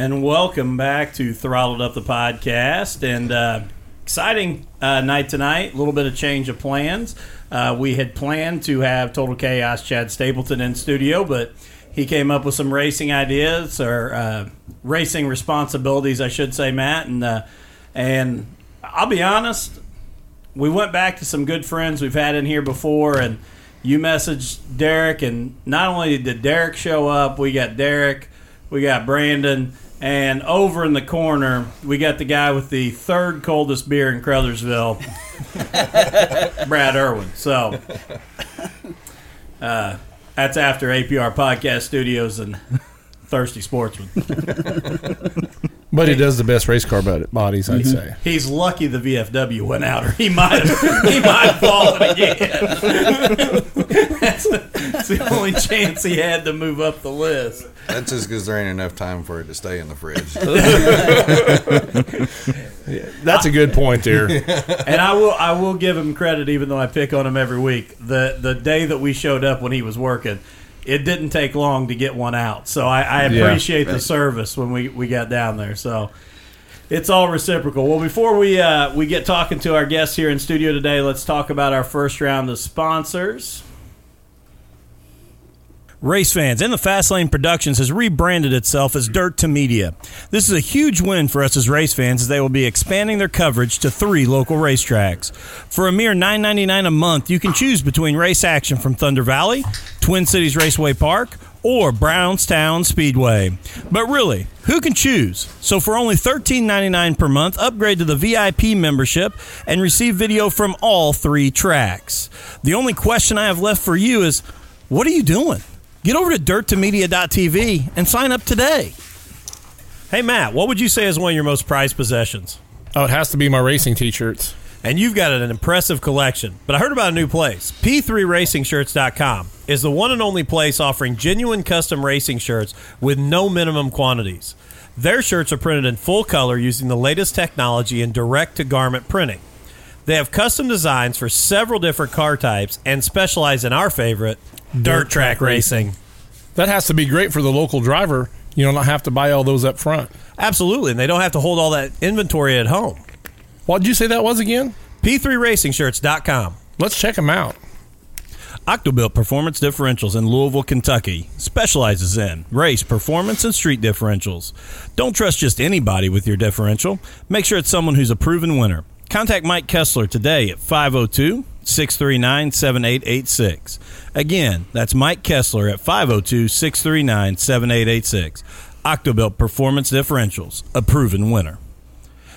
And welcome back to Throttled Up the podcast. And uh, exciting uh, night tonight. A little bit of change of plans. Uh, we had planned to have Total Chaos Chad Stapleton in studio, but he came up with some racing ideas or uh, racing responsibilities, I should say, Matt. And uh, and I'll be honest, we went back to some good friends we've had in here before, and you messaged Derek, and not only did Derek show up, we got Derek, we got Brandon, and over in the corner, we got the guy with the third coldest beer in Crothersville, Brad Irwin. So uh, that's after APR Podcast Studios and Thirsty Sportsman. But he does the best race car bod- bodies, I'd say. He's lucky the VFW went out, or he might have he might have fallen again. that's, that's the only chance he had to move up the list. That's just because there ain't enough time for it to stay in the fridge. That's a good point there. And I will I will give him credit, even though I pick on him every week. The the day that we showed up when he was working, it didn't take long to get one out. So I, I Yeah. appreciate the service when we, we got down there. So it's all reciprocal. Well, before we uh, we get talking to our guests here in studio today, let's talk about our first round of sponsors. Race fans, In the Fast Lane Productions has rebranded itself as Dirt to Media. This is a huge win for us as race fans as they will be expanding their coverage to three local racetracks. For a mere $9.99 a month, you can choose between race action from Thunder Valley, Twin Cities Raceway Park, or Brownstown Speedway. But really, who can choose? So for only $13.99 per month, upgrade to the VIP membership and receive video from all three tracks. The only question I have left for you is what are you doing? Get over to dirttomedia.tv and sign up today. Hey, Matt, what would you say is one of your most prized possessions? Oh, it has to be my racing t-shirts. And you've got an impressive collection. But I heard about a new place. P3RacingShirts.com is the one and only place offering genuine custom racing shirts with no minimum quantities. Their shirts are printed in full color using the latest technology in direct to garment printing. They have custom designs for several different car types and specialize in our favorite, dirt track racing. That has to be great for the local driver. You don't have to buy all those up front. Absolutely, and they don't have to hold all that inventory at home. What did you say that was again? P3RacingShirts.com. Let's check them out. Octobuilt Performance Differentials in Louisville, Kentucky specializes in race, performance, and street differentials. Don't trust just anybody with your differential. Make sure it's someone who's a proven winner. Contact Mike Kessler today at 502 639 7886. Again, that's Mike Kessler at 502 639 7886. Octobuilt Performance Differentials, a proven winner.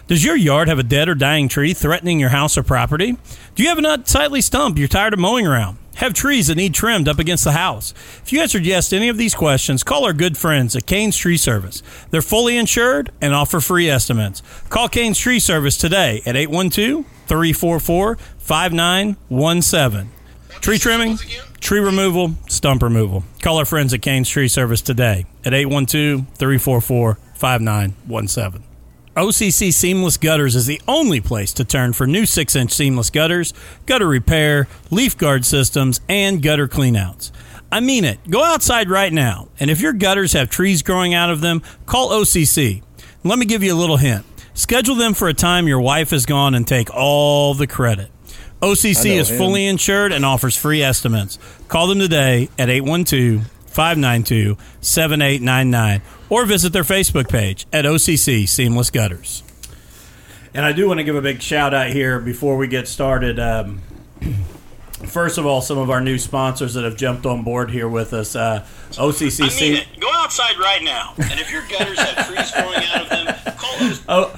Does your yard have a dead or dying tree threatening your house or property? Do you have an unsightly stump you're tired of mowing around? Have trees that need trimmed up against the house? If you answered yes to any of these questions, call our good friends at Kane's Tree Service. They're fully insured and offer free estimates. Call Kane's Tree Service today at 812 344 5917. Tree trimming, tree removal, stump removal. Call our friends at Kane's Tree Service today at 812 344 5917. OCC Seamless Gutters is the only place to turn for new 6 inch seamless gutters, gutter repair, leaf guard systems, and gutter cleanouts. I mean it. Go outside right now, and if your gutters have trees growing out of them, call OCC. Let me give you a little hint. Schedule them for a time your wife is gone and take all the credit. OCC is him. fully insured and offers free estimates. Call them today at 812 592 7899 or visit their Facebook page at OCC Seamless Gutters. And I do want to give a big shout out here before we get started. Um, first of all, some of our new sponsors that have jumped on board here with us. Uh, OCC I mean Seam- Go outside right now, and if your gutters have trees growing out of them, call those. Oh,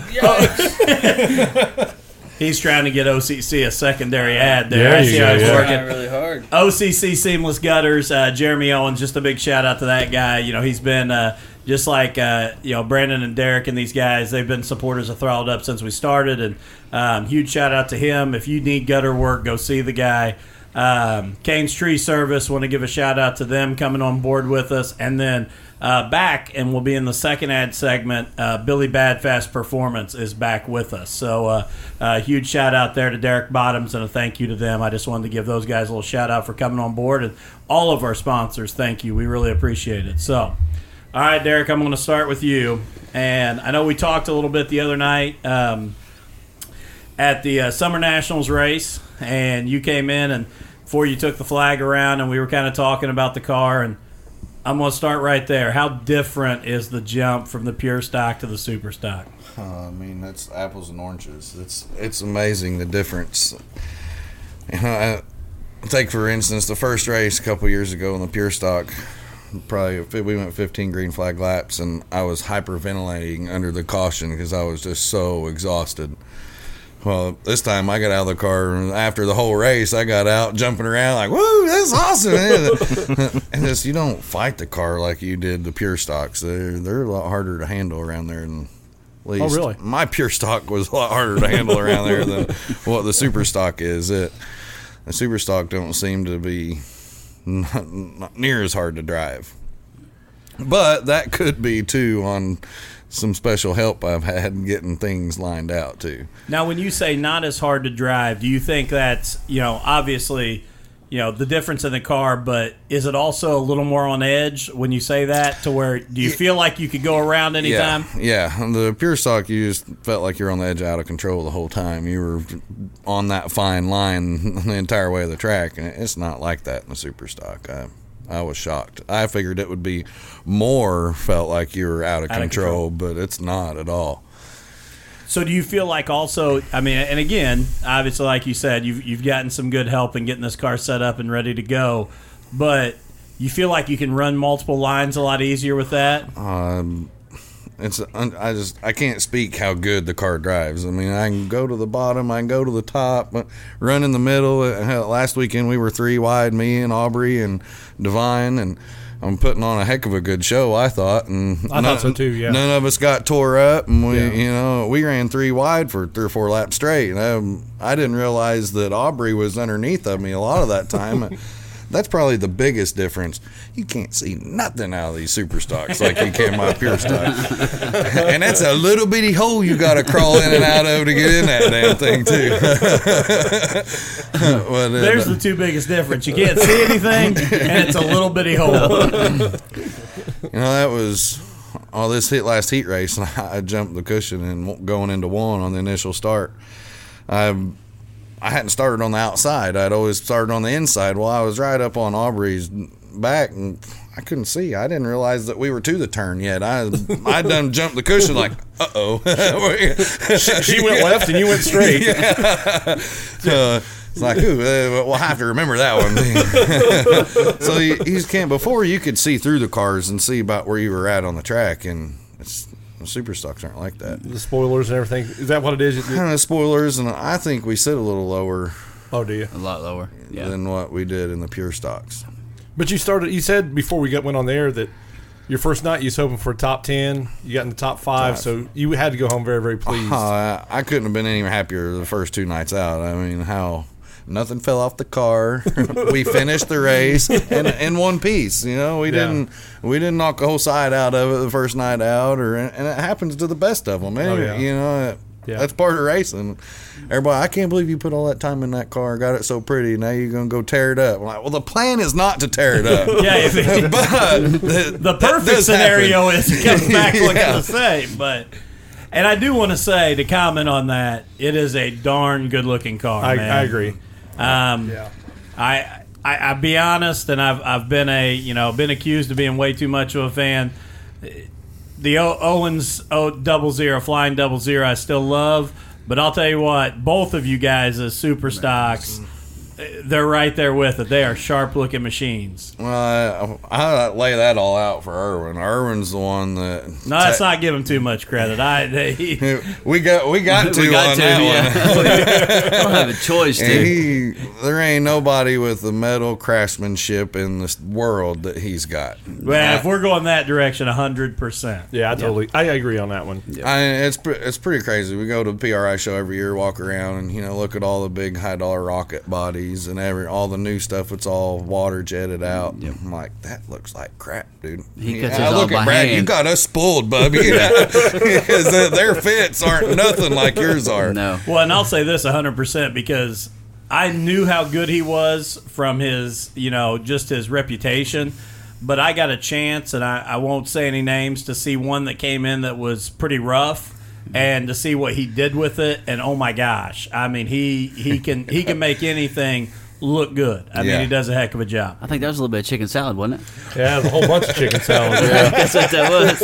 he's trying to get OCC a secondary ad there. There I see go, how he's yeah. working. Really hard. OCC Seamless Gutters, uh, Jeremy Owens, just a big shout out to that guy. You know, he's been uh, just like uh, you know Brandon and Derek and these guys, they've been supporters of Throttled Up since we started, and um, huge shout out to him. If you need gutter work, go see the guy. Um, Kane's Tree Service, want to give a shout out to them coming on board with us, and then uh, back, and we'll be in the second ad segment. Uh, Billy Badfast Performance is back with us, so uh, uh, huge shout out there to Derek Bottoms and a thank you to them. I just wanted to give those guys a little shout out for coming on board, and all of our sponsors. Thank you, we really appreciate it. So. All right, Derek, I'm going to start with you. And I know we talked a little bit the other night um, at the uh, Summer Nationals race, and you came in and before you took the flag around, and we were kind of talking about the car. And I'm going to start right there. How different is the jump from the pure stock to the super stock? Uh, I mean, that's apples and oranges. It's it's amazing the difference. You know, I, take for instance the first race a couple years ago in the pure stock. Probably we went 15 green flag laps, and I was hyperventilating under the caution because I was just so exhausted. Well, this time I got out of the car and after the whole race. I got out jumping around like, "Woo, that's awesome!" and just you don't fight the car like you did the pure stocks. They're they're a lot harder to handle around there than at oh, least. Oh, really? My pure stock was a lot harder to handle around there than what the super stock is. It the super stock don't seem to be not, not near as hard to drive. But that could be too on some special help I've had in getting things lined out too. Now, when you say not as hard to drive, do you think that's, you know, obviously, you know, the difference in the car, but is it also a little more on edge when you say that to where do you feel like you could go around anytime? Yeah, yeah. The pure stock, you just felt like you're on the edge, out of control the whole time. You were on that fine line the entire way of the track, and it's not like that in the super stock. I, I was shocked. I figured it would be more felt like you were out of, Out of control, but it's not at all. So do you feel like also? I mean, and again, obviously, like you said, you've you've gotten some good help in getting this car set up and ready to go, but you feel like you can run multiple lines a lot easier with that. Um, it's I just I can't speak how good the car drives. I mean, I can go to the bottom, I can go to the top, but run in the middle. Uh, Last weekend we were three wide, me and Aubrey and Divine, and I'm putting on a heck of a good show. I thought, and I thought so too, yeah. none of us got tore up, and we, Yeah. you know, we ran three wide for three or four laps straight. And um, I didn't realize that Aubrey was underneath of me a lot of that time. That's probably the biggest difference. You can't see nothing out of these super stocks like you can my pure stock. and that's a little bitty hole you got to crawl in and out of to get in that damn thing too. But, uh, There's the two biggest difference. You can't see anything, and it's a little bitty hole. You know, that was all this hit last heat race, and I jumped the cushion and going into one on the initial start. I I hadn't started on the outside. I'd always started on the inside. Well, I was right up on Aubrey's back, and I couldn't see. I didn't realize that we were to the turn yet. I I done jumped the cushion like, uh oh. She went left and you went straight. So it's like, ooh, uh, we'll have to remember that one. so you, you can't. Before you could see through the cars and see about where you were at on the track, and super stocks aren't like that. The spoilers and everything. Is that what it is? Kind of spoilers, and I think we sit a little lower Oh, do you? A lot lower. Yeah. than what we did in the pure stocks. But you started. You said before we got went on the air that your first night you was hoping for a top ten. You got in the top five, Five. so you had to go home very, very pleased. Uh, I, I couldn't have been any happier the first two nights out. I mean, how nothing fell off the car. we finished the race in, in one piece. You know, we Yeah. didn't we didn't knock a whole side out of it the first night out, or and it happens to the best of them. Oh, yeah. You know, it- Yeah. that's part of racing. Everybody, I can't believe you put all that time in that car, got it so pretty. Now you're gonna go tear it up. I'm like, well, the plan is not to tear it up. Yeah, it- but the, the perfect scenario is it comes back looking Yeah. the same. But and I do want to say to comment on that, it is a darn good looking car. I, man. I agree. Um, Yeah. I, I I'll be honest, and I've I've been a you know been accused of being way too much of a fan. The o- Owens o- double zero flying double zero I still love, but I'll tell you what, both of you guys as super stocks they're right there with it. They are sharp looking machines. Well, I, I lay that all out for Irwin. Irwin's the one that. No, let's not give him too much credit. I they, We got we got to we got on to, that one. yeah. I don't have a choice, And dude. he, there ain't nobody with the metal craftsmanship in this world that he's got. well, if we're going that direction, hundred percent. Yeah, I totally. I agree on that one. I, it's it's pretty crazy. We go to the PRI show every year, walk around, and you know look at all the big high dollar rocket bodies and every all the new stuff. It's all water jetted out. I'm like, that looks like crap, dude. He cuts I look all at by Brad. You got us spoiled, bubby. Because their- their fits aren't nothing like yours are. No. Well, and I'll say this hundred percent because I knew how good he was from his, you know, just his reputation. But I got a chance, and I, I won't say any names, to see one that came in that was pretty rough, Mm-hmm. and to see what he did with it. And oh my gosh, I mean, he he can he can make anything look good. I Yeah. mean, he does a heck of a job. I think that was a little bit of chicken salad, wasn't it? Yeah, there's a whole bunch of chicken salad. Yeah. That's what that was.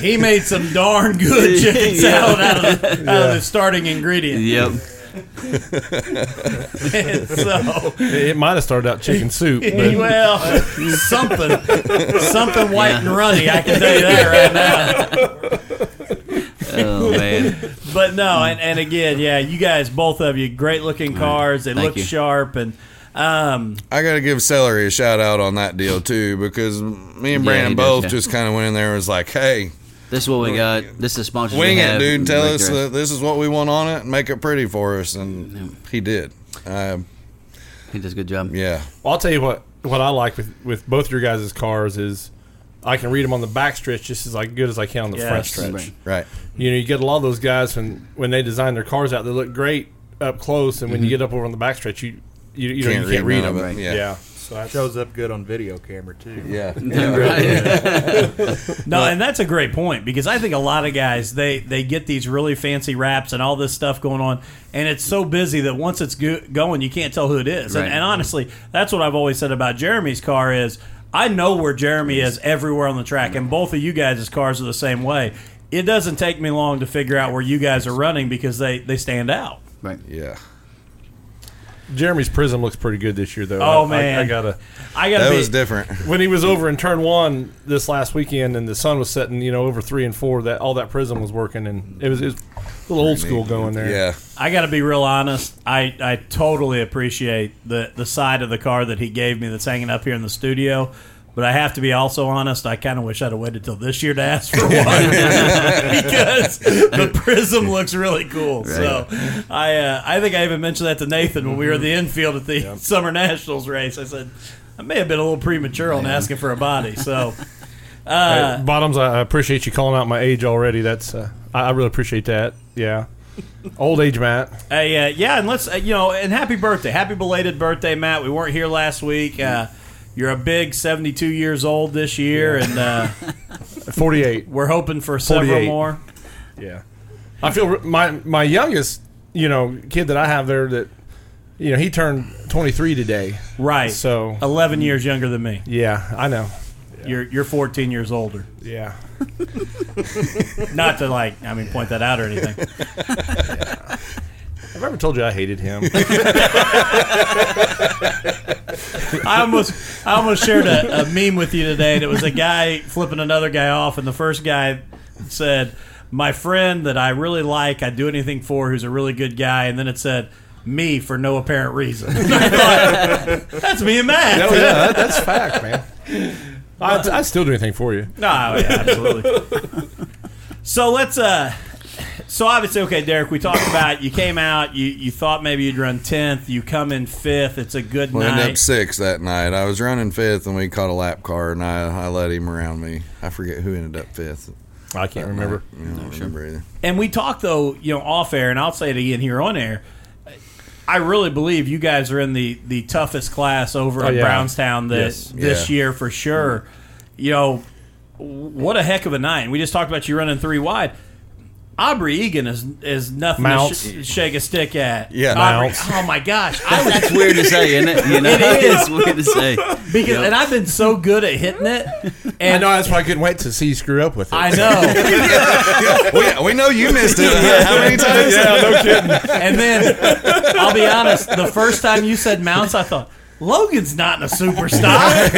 He made some darn good chicken Yeah. salad out of the, out of the starting ingredient. Yep. And so. It might have started out chicken soup, but well, something, something white and runny. I can tell you that right now. Oh man. But no, and, and again, yeah, you guys, both of you, great looking cars. They Thank look you. sharp, and um, I got to give Celery a shout out on that deal too, because me and Yeah, Brandon he does, both yeah. just kind of went in there and was like, "Hey, This is what we got. This is the sponsors. wing it, dude. Tell us that this is what we want on it, and make it pretty for us." And he did. Uh, He does a good job. yeah, Well, I'll tell you what. What I like with with both your guys' cars is I can read them on the back stretch just as like good as I can on the front stretch. Right. right. You know, you get a lot of those guys when when they design their cars out, they look great up close, and when you get up over on the back stretch, you you, you, know, you can't read none them. of it. Yeah. Yeah. So that's, Shows up good on video camera too. Yeah. no, and that's a great point because I think a lot of guys they they get these really fancy wraps and all this stuff going on, and it's so busy that once it's go- going, you can't tell who it is. And, and honestly, that's what I've always said about Jeremy's car is I know where Jeremy is everywhere on the track, and both of you guys' cars are the same way. It doesn't take me long to figure out where you guys are running because they they stand out. Right. Yeah. Jeremy's Prism looks pretty good this year, though. Oh, I- I- man. I, gotta. I got to That be was different. When he was over in turn one this last weekend, and the sun was setting, you know, over three and four, that all that Prism was working, and it was, it was a little old school going there. Yeah. I got to be real honest. I, I totally appreciate the the side of the car that he gave me that's hanging up here in the studio. But I have to be also honest. I kind of wish I'd have waited till this year to ask for one because the Prism looks really cool. So I uh, I think I even mentioned that to Nathan when we were in the infield at the Summer Nationals race. I said I may have been a little premature on asking for a body. So Hey, Bottoms, I I appreciate you calling out my age already. That's uh, I, I really appreciate that. Yeah, old age, Matt. Hey, uh, yeah, and let's uh, you know, and happy birthday, happy belated birthday, Matt. We weren't here last week. Uh, you're a big 72 years old this year, and uh, Forty-eight. we're hoping for several 48. more. Yeah, I feel my my youngest, you know, kid that I have there that, you know, he turned twenty-three today. Right. So 11 years younger than me. yeah, I know. You're you're 14 years older. Yeah. Not to like, I mean, point that out or anything. Have I ever told you I hated him? I almost I almost shared a, a meme with you today, and it was a guy flipping another guy off, and the first guy said, "My friend that I really like, I'd do anything for, who's a really good guy," and then it said. Me for no apparent reason. That's me and Matt. no, yeah, that, that's fact, man. I'd, I'd still do anything for you. No, yeah, absolutely. so let's. uh So obviously, okay, Derek. We talked about you came out. You you thought maybe you'd run tenth. You come in fifth. It's a good night. We ended up night. sixth that night. I was running fifth, and we caught a lap car, and I, I let him around me. I forget who ended up fifth. I can't remember. I don't remember either. And we talked though, you know, off air, and I'll say it again here on air. I really believe you guys are in the the toughest class over Oh, at yeah. Brownstown that Yes. this Yeah. year for sure. You know, what a heck of a night. We just talked about you running three wide. Aubrey Egan is is nothing Mounts. to sh- shake a stick at. Yeah. Aubrey, Mounts. oh my gosh, I was That's weird to say, isn't it? You know, It is. it's weird to say. because Yep. and I've been so good at hitting it, I and know that's why I couldn't wait to see you screw up with it. I know. we, we know you missed it. How many times? yeah, no kidding. And then I'll be honest, the first time you said mounts, I thought Logan's not in a superstar.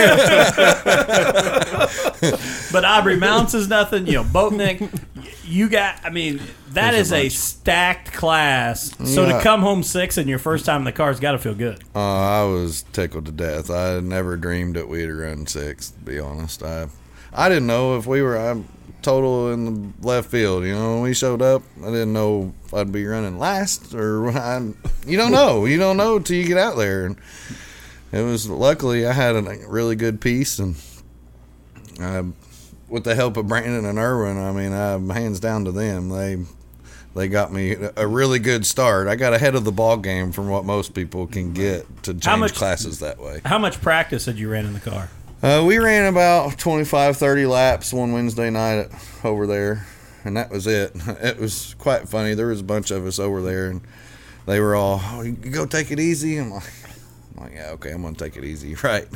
but Aubrey Mounts is nothing. You know, Boatnick, you got. I mean, that is a stacked class. So Yeah. to come home six in your first time in the car's got to feel good. Uh, I was tickled to death. I never dreamed that we'd run six. To be honest, I I didn't know if we were I'm total in the left field. You know, when we showed up, I didn't know if I'd be running last or I, you don't know. You don't know till you get out there. And it was luckily I had a really good piece and. I, with the help of Brandon and Irwin, I mean, I hands down to them. They they got me a really good start. I got ahead of the ball game from what most people can get to change much- classes that way. How much practice had you ran in the car? Uh, we ran about 25, 30 laps one Wednesday night at, over there, and that was it. It was quite funny. There was a bunch of us over there, and they were all, oh, you go take it easy. I'm like, I'm like, yeah, okay, I'm gonna take it easy, right?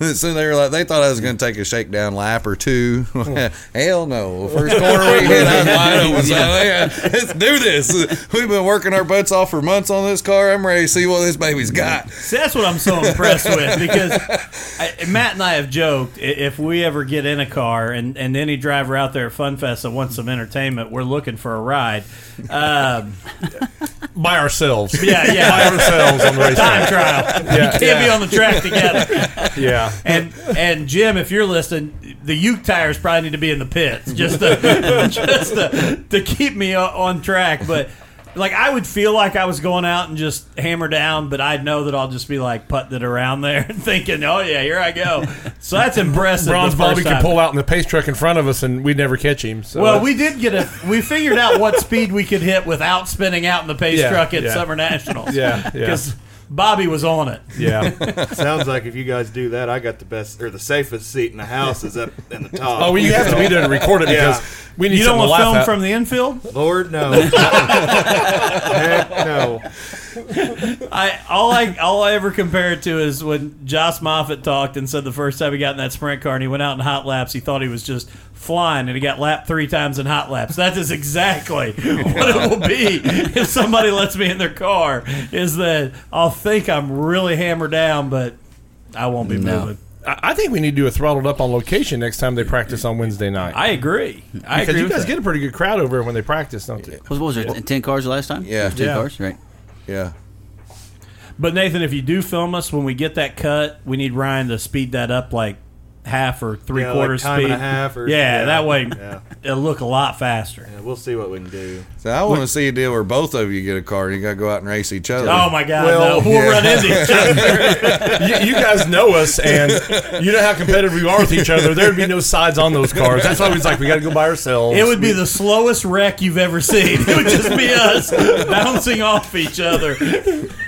so they were like, they thought I was gonna take a shakedown lap or two. Hell no! First corner we hit, I was wide open. So, yeah, let's do this. We've been working our butts off for months on this car. I'm ready to see what this baby's got. See, that's what I'm so impressed with because I, Matt and I have joked if we ever get in a car and, and any driver out there at FunFest that wants some entertainment, we're looking for a ride. Um, By ourselves. yeah, yeah. By ourselves on the Time trial. Yeah, Can't be on the track together. Yeah. And and Jim, if you're listening, the Uke tires probably need to be in the pits just to just to, to keep me on track. But like I would feel like I was going out and just hammer down, but I'd know that I'll just be like putting it around there and thinking, oh yeah, here I go. So that's impressive. Bronze Barbie could pull out in the pace truck in front of us, and we'd never catch him. So Well, we did get a. We figured out what speed we could hit without spinning out in the pace Yeah, truck at yeah. Summer Nationals. Yeah, yeah. Because Bobby was on it. yeah. Sounds like if you guys do that, I got the best or the safest seat in the house is up in the top. Oh, well, you have to be there to record it because Yeah. we need You don't want to film at. from the infield? Lord no. Heck no. I all I all I ever compare it to is when Josh Moffat talked and said the first time he got in that sprint car and he went out in hot laps, he thought he was just flying and he got lapped three times in hot laps. That is exactly what it will be if somebody lets me in their car. Is that I'll think I'm really hammered down, but I won't be No. moving. I I think we need to do a throttled up on location next time they practice on Wednesday night. I agree. I because agree. you guys that. get a pretty good crowd over when they practice, don't you? What was there? Ten cars the last time? Yeah. It was ten Yeah. cars, right? Yeah. But Nathan, if you do film us when we get that cut, we need Ryan to speed that up like half or three Yeah, like quarters time speed. and a half or- yeah, yeah. that way Yeah. it'll look a lot faster. Yeah, we'll see what we can do. So I want to see a deal where both of you get a car and you got to go out and race each other. Oh my God! Well, no, we'll yeah. run into each other. you, you guys know us, and you know how competitive we are with each other. There'd be no sides on those cars. That's why we was like, we got to go by ourselves. It would be the slowest wreck you've ever seen. It would just be us bouncing off each other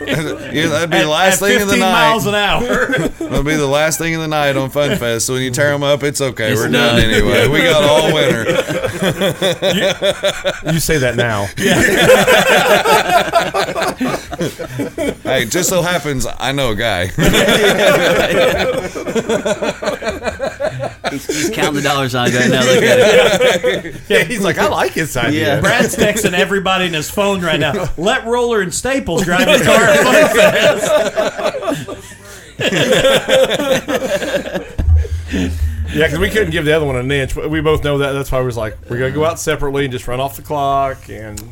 yeah, that'd be at, the last at thing of the 15 miles night. an hour. That'll be the last thing of the night on Fun Fest. So when you tear them up, it's okay. It's We're done done. anyway. We got all winter. You say that now. Yeah. Hey, just so happens I know a guy. He's, he's counting the dollar signs right now. Look at it. Yeah, he's like, I like his idea. Yeah. Brad's texting everybody in his phone right now. Let Roller and Staples drive the car at FunFest. Yeah, because we couldn't give the other one an inch. We both know that. That's why we was like, we're gonna go out separately and just run off the clock. And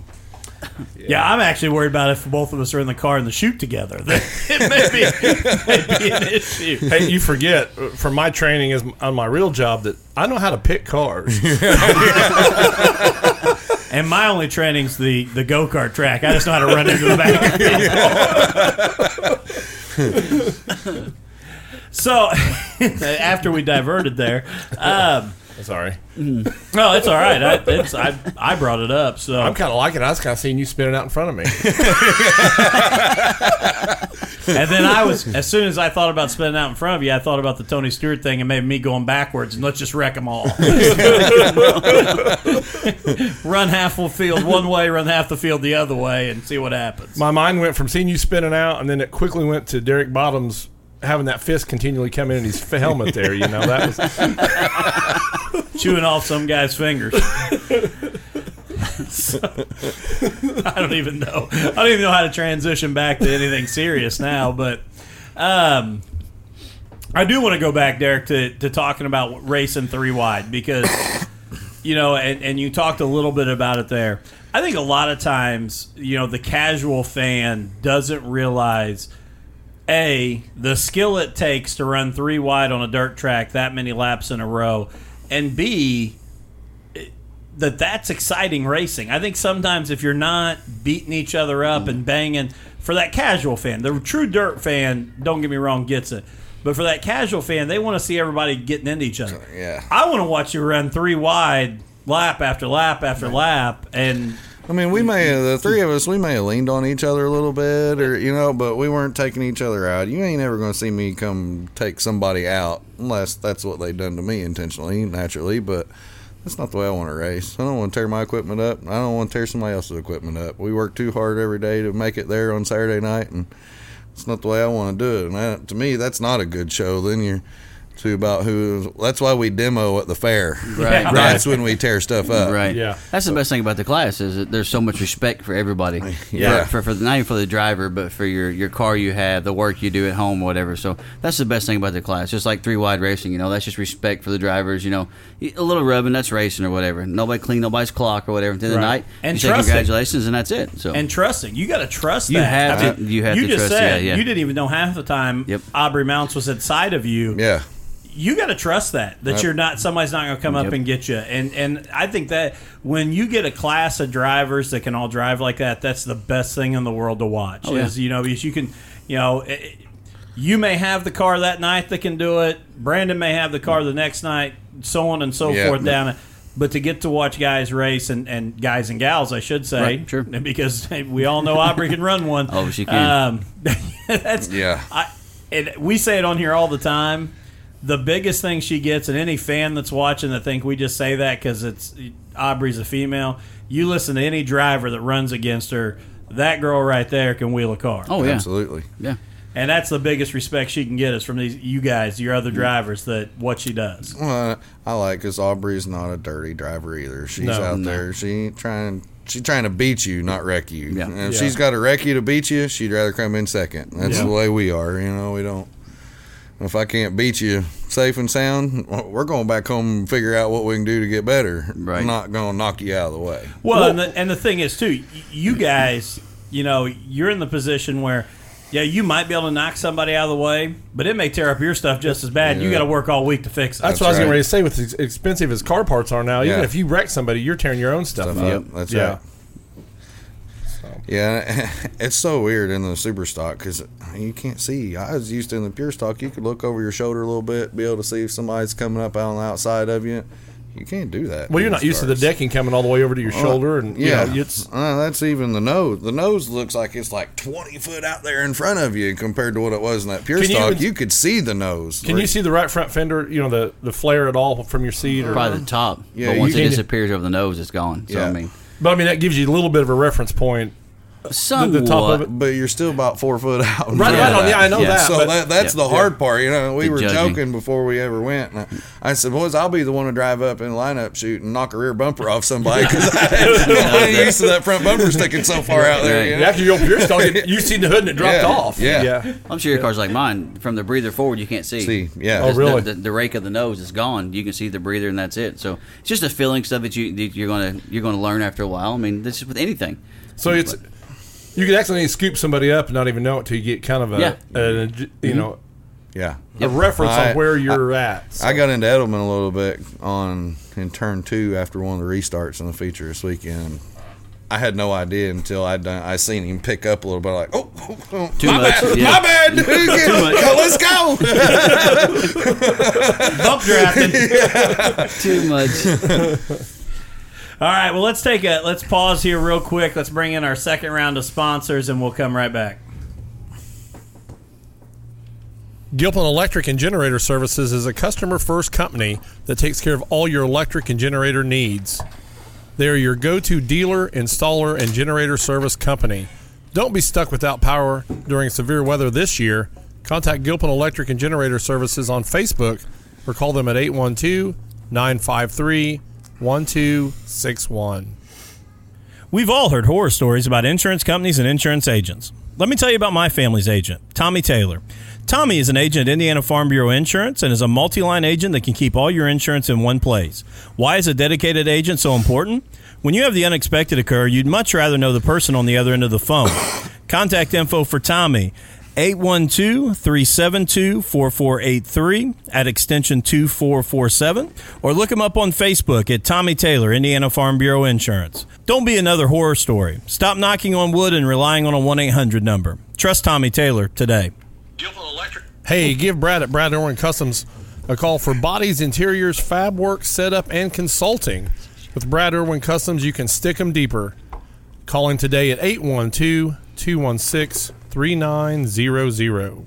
Yeah, I'm actually worried about if both of us are in the car and the shoot together. It may be, may be an issue. hey, you forget from my training is on my real job that I know how to pick cars. And my only training's the, the go kart track. I just know how to run into the back of people. so, after we diverted there, um, Sorry, mm-hmm. no, it's all right. I, it's, I, I brought it up. So I'm kind of liking it. I was kind of seeing you spinning out in front of me. And then I was, as soon as I thought about spinning out in front of you, I thought about the Tony Stewart thing and maybe me going backwards and let's just wreck them all. run half the field one way, run half the field the other way, and see what happens. My mind went from seeing you spinning out, and then it quickly went to Derek Bottoms having that fist continually come in his helmet. There, you know that was Chewing off some guy's fingers. So, I don't even know. I don't even know how to transition back to anything serious now, but um, I do want to go back, Derek, to, to talking about racing three wide because you know, and, and you talked a little bit about it there. I think a lot of times, you know, the casual fan doesn't realize a the skill it takes to run three wide on a dirt track that many laps in a row, and b that that's exciting racing. I think sometimes if you're not beating each other up mm-hmm. and banging for that casual fan, the true dirt fan, don't get me wrong, gets it. But for that casual fan, they want to see everybody getting into each other. Yeah. I want to watch you run three wide lap after lap after lap and I mean, we may the three of us we may have leaned on each other a little bit, or you know, but we weren't taking each other out. You ain't ever going to see me come take somebody out unless that's what they done to me intentionally, naturally. But that's not the way I want to race. I don't want to tear my equipment up. I don't want to tear somebody else's equipment up. We work too hard every day to make it there on Saturday night, and it's not the way I want to do it. And that, to me, that's not a good show. Then you're to about who. That's why we demo at the fair. Right, right. That's when we tear stuff up. Right. Yeah. That's the best thing about the class is that there's so much respect for everybody. Yeah. For, for, for not even for the driver, but for your, your car you have, the work you do at home, whatever. So that's the best thing about the class. Just like three wide racing, you know, that's just respect for the drivers. You know, a little rubbing, that's racing or whatever. Nobody clean nobody's clock or whatever. At the end of the Right. night, And you say congratulations, and that's it. So and trusting. You got to trust You that. have I to- you have to just trust, said yeah, yeah. you didn't even know half the time Yep. Aubrey Mounts was inside of you. Yeah. You got to trust that that you're not somebody's not going to come up Yep. and get you. And and I think that when you get a class of drivers that can all drive like that, that's the best thing in the world to watch. Oh, yeah. Is you know because you can you know. It, it- you may have the car that night that can do it. Brandon may have the car the next night, so on and so Yeah. forth down it. But to get to watch guys race and, and guys and gals, I should say, Right, sure. because we all know Aubrey can run one. Oh, she can. Um, that's Yeah. I, and we say it on here all the time. The biggest thing she gets, and any fan that's watching that think we just say that because it's Aubrey's a female. You listen to any driver that runs against her. That girl right there can wheel a car. oh yeah, Absolutely. yeah. And that's the biggest respect she can get is from these you guys, your other mm-hmm. drivers, that what she does. Well, I like because Aubrey's not a dirty driver either. She's No. out No. there. She ain't trying. She's trying to beat you, not wreck you. Yeah. And if Yeah. she's got to wreck you to beat you, she'd rather come in second. That's Yeah. the way we are. You know, we don't. If I can't beat you safe and sound, we're going back home and figure out what we can do to get better. Right. I'm not going to knock you out of the way. Well, and, the, and the thing is too, you guys, you know, you're in the position where, yeah, you might be able to knock somebody out of the way, but it may tear up your stuff just as bad. You got to work all week to fix it. That's, what I was right. getting ready to say. With as expensive as car parts are now, even if you wreck somebody, you're tearing your own stuff Stuff up. up. That's yeah. right. Yeah, it's so weird in the super stock because you can't see. I was used to in the pure stock, you could look over your shoulder a little bit, be able to see if somebody's coming up out on the outside of you. You can't do that. Well, you're not used to the decking coming all the way over to your shoulder, and Yeah, you know, it's uh, that's even the nose. The nose looks like it's like 20 foot out there in front of you compared to what it was in that pure Can you stock. even- you could see the nose. Can you see the right front fender? You know the the flare at all from your seat, or Probably the top. Yeah, but once you it disappears over the nose, it's gone. So Yeah. I mean, but I mean that gives you a little bit of a reference point. Somewhat. the top of it. But you're still about four foot out. in Right, front right of on- that. yeah, I know Yeah. that. So but- that, that's Yeah. the hard part. You know, we The were judging. joking before we ever went. And I, I said, boys, I'll be the one to drive up in the lineup shoot and knock a rear bumper off somebody because I ain't used to that front bumper sticking so far out there. Right. You know? after your pure stock, you, you seen the hood and it dropped Yeah, off. yeah. I'm sure your car's like mine. From the breather forward, you can't see. See, yeah. Oh, really? The, the, the rake of the nose is gone. You can see the breather, and that's it. So it's just a feeling stuff that you that you're gonna you're gonna learn after a while. I mean, this is with anything. So it's you could accidentally scoop somebody up and not even know it till you get kind of a, Yeah. a- you mm-hmm. know Yeah. a reference I- on where you're at. So- I got into Edelman a little bit on in turn two after one of the restarts in the feature this weekend. I had no idea until I done. I seen him pick up a little bit. Like, oh, oh, oh, Too my much, bad, yeah. my bad. dude. Go, let's go. Bump drafting. Too much. All right, well let's take a let's pause here real quick. Let's bring in our second round of sponsors, and we'll come right back. Gilpin Electric and Generator Services is a customer first company that takes care of all your electric and generator needs. They are your go to dealer, installer, and generator service company. Don't be stuck without power during severe weather this year. Contact Gilpin Electric and Generator Services on Facebook or call them at 812 953 1261. We've all heard horror stories about insurance companies and insurance agents. Let me tell you about my family's agent, Tommy Taylor. Tommy is an agent at Indiana Farm Bureau Insurance and is a multi line agent that can keep all your insurance in one place. Why is a dedicated agent so important? When you have the unexpected occur, you'd much rather know the person on the other end of the phone. Contact info for Tommy 812 372 4483 at extension 2447 or look him up on Facebook at Tommy Taylor, Indiana Farm Bureau Insurance. Don't be another horror story. Stop knocking on wood and relying on a 1 800 number. Trust Tommy Taylor today. Hey, give Brad at Brad Irwin Customs a call for bodies, interiors, fab work, setup, and consulting. With Brad Irwin Customs, you can stick them deeper. Calling today at 812 216 3900.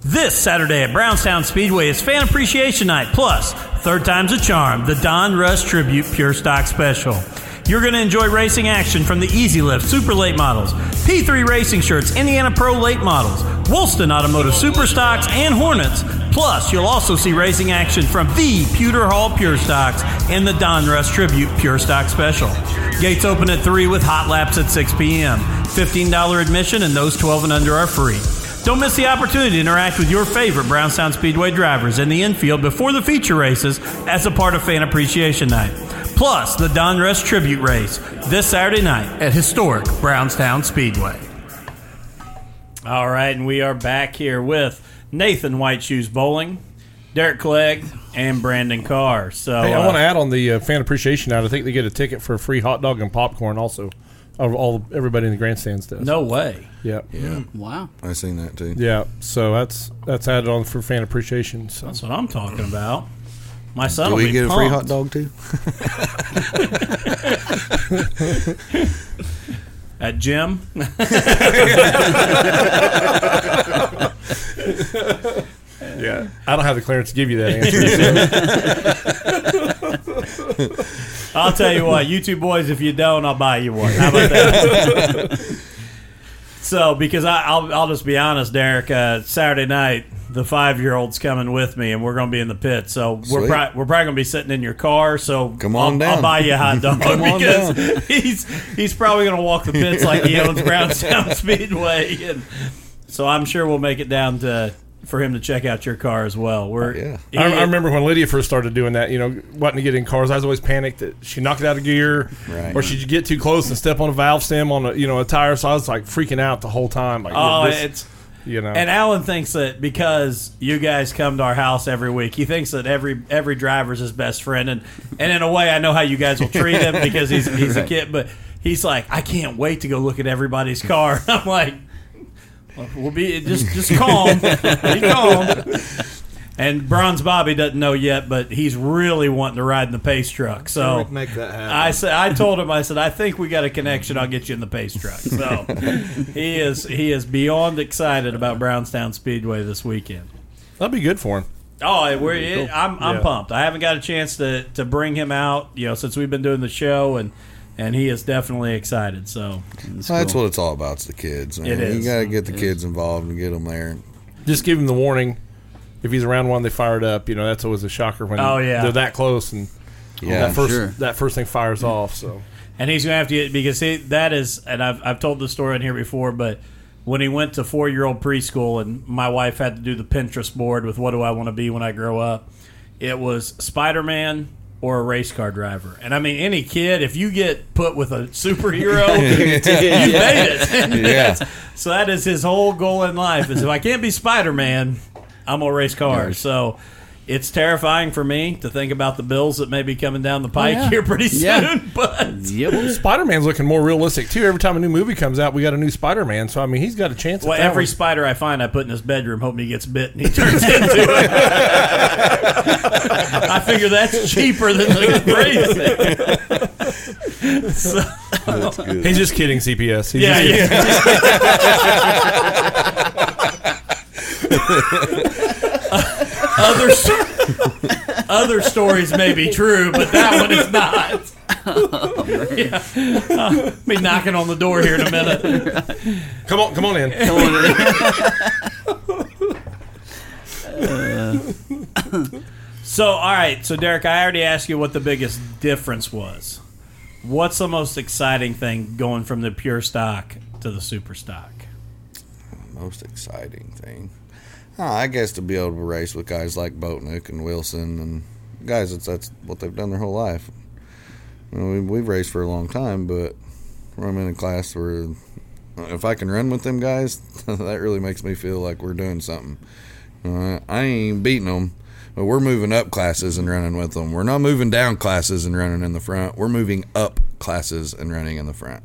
This Saturday at Brownstown Speedway is Fan Appreciation Night, plus third time's a charm, the Don Russ Tribute Pure Stock Special. You're going to enjoy racing action from the Easy Lift Super Late models, P3 Racing Shirts, Indiana Pro Late models, Woolston Automotive Super Stocks, and Hornets. Plus, you'll also see racing action from the Pewter Hall Pure Stocks and the Don Russ Tribute Pure Stock Special. Gates open at 3 with hot laps at 6 p.m. $15 admission, and those 12 and under are free. Don't miss the opportunity to interact with your favorite Brownstown Speedway drivers in the infield before the feature races as a part of Fan Appreciation Night. Plus, the Don Russ Tribute Race this Saturday night at historic Brownstown Speedway. All right, and we are back here with Nathan White Shoes Bowling, Derek Clegg, and Brandon Carr. So, Hey, I uh, want to add on the uh, fan appreciation night. I think they get a ticket for a free hot dog and popcorn also. Of all everybody in the grandstands does. no way. Yeah. Yeah. Wow. I seen that too. Yeah. So that's that's added on for fan appreciation. So That's what I'm talking about. My son Do will we be get a free hot dog too? at Jim. yeah, I don't have the clearance to give you that answer. I'll tell you what, you two boys, if you don't, I'll buy you one. How about that? so, because I, I'll, I'll just be honest, Derek. Uh, Saturday night, the five-year-old's coming with me, and we're going to be in the pit. So we're Sweet. pro- we're probably going to be sitting in your car. So Come I'll, on down. I'll buy you a hot dog Come on because down. he's he's probably going to walk the pits like he owns Brownstown Speedway, and so I'm sure we'll make it down to for him to check out your car as well. We're yeah. he- I, I remember when Lydia first started doing that. You know, wanting to get in cars, I was always panicked that she knocked it out of gear, Right. or she'd get too close and step on a valve stem on a you know a tire. So I was like freaking out the whole time. Like, Oh, this- it's you know, And Alan thinks that because you guys come to our house every week, he thinks that every every driver's his best friend, and and in a way, I know how you guys will treat him because he's he's a kid, but he's like, I can't wait to go look at everybody's car. I'm like, well, we'll be just just calm, be calm. And Bronze Bobby doesn't know yet, but he's really wanting to ride in the pace truck. So We can make that happen. I said, I told him, I said, I think we got a connection. I'll get you in the pace truck. So he is he is beyond excited about Brownstown Speedway this weekend. that'd be good for him. Oh, we're, it, I'm I'm Yeah. pumped. I haven't got a chance to to bring him out, you know, since we've been doing the show, and and he is definitely excited. So That's what it's all about. It's the kids. Man. It is. You got to get the kids involved and get them there. Just give him the warning. If he's around one, they fire it up. You know, that's always a shocker when Oh, yeah. they're that close and Yeah, that first sure. that first thing fires off. So and he's gonna have to get because he, that is, and I've I've told this story in here before, but when he went to four year old preschool and my wife had to do the Pinterest board with what do I want to be when I grow up, it was Spider Man or a race car driver. And I mean, any kid, if you get put with a superhero, you made it. Yeah. So that is his whole goal in life is if I can't be Spider Man, I'm gonna race cars. So. It's terrifying for me to think about the bills that may be coming down the pike oh, yeah. here pretty soon. Yeah. But Yep. Spider Man's looking more realistic too. Every time a new movie comes out, we got a new Spider Man. So I mean, he's got a chance. Well, every one. spider I find, I put in his bedroom, hoping he gets bit and he turns into it. I figure that's cheaper than the. So, he's just kidding. CPS. He's yeah, yeah. other other stories may be true, but that one is not. yeah. Uh, be knocking on the door here in a minute. Come on, come on in. So, all right. So, Derek, I already asked you what the biggest difference was. What's the most exciting thing going from the pure stock to the super stock? Most exciting thing. Oh, I guess to be able to race with guys like Boatnick and Wilson and guys that's that's what they've done their whole life. You know, we, we've raced for a long time, but I'm in a class where if I can run with them guys, that really makes me feel like we're doing something. I I ain't beating them, but we're moving up classes and running with them. We're not moving down classes and running in the front. We're moving up classes and running in the front.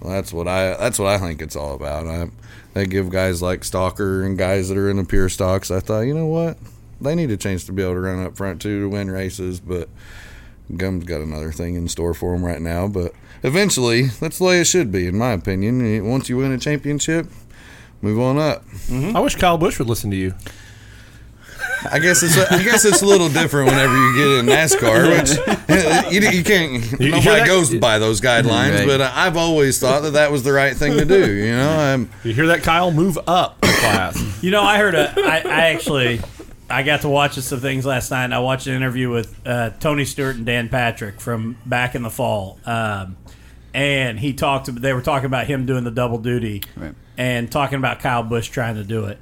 Well, that's what I that's what I think it's all about. I they give guys like Stalker and guys that are in the pure stocks. I thought, you know what, they need a chance to be able to run up front too to win races. But Gum's got another thing in store for them right now. But eventually, that's the way it should be, in my opinion. Once you win a championship, move on up. Mm-hmm. I wish Kyle Busch would listen to you. I guess it's I guess it's a little different whenever you get in NASCAR, which you, you can't. hear Nobody goes by those guidelines, Right. but I've always thought that that was the right thing to do. You know, I'm, You hear that, Kyle? Move up a class. You know, I heard a. I, I actually, I got to watch some things last night. and I watched an interview with uh, Tony Stewart and Dan Patrick from back in the fall, um, and he talked. They were talking about him doing the double duty, Right. and talking about Kyle Busch trying to do it.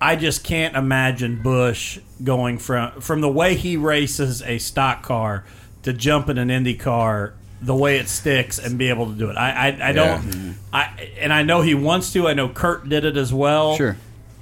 I just can't imagine Busch going from from the way he races a stock car to jump in an Indy car the way it sticks and be able to do it. I I, I don't. Mm-hmm. I and I know he wants to. I know Kurt did it as well. Sure.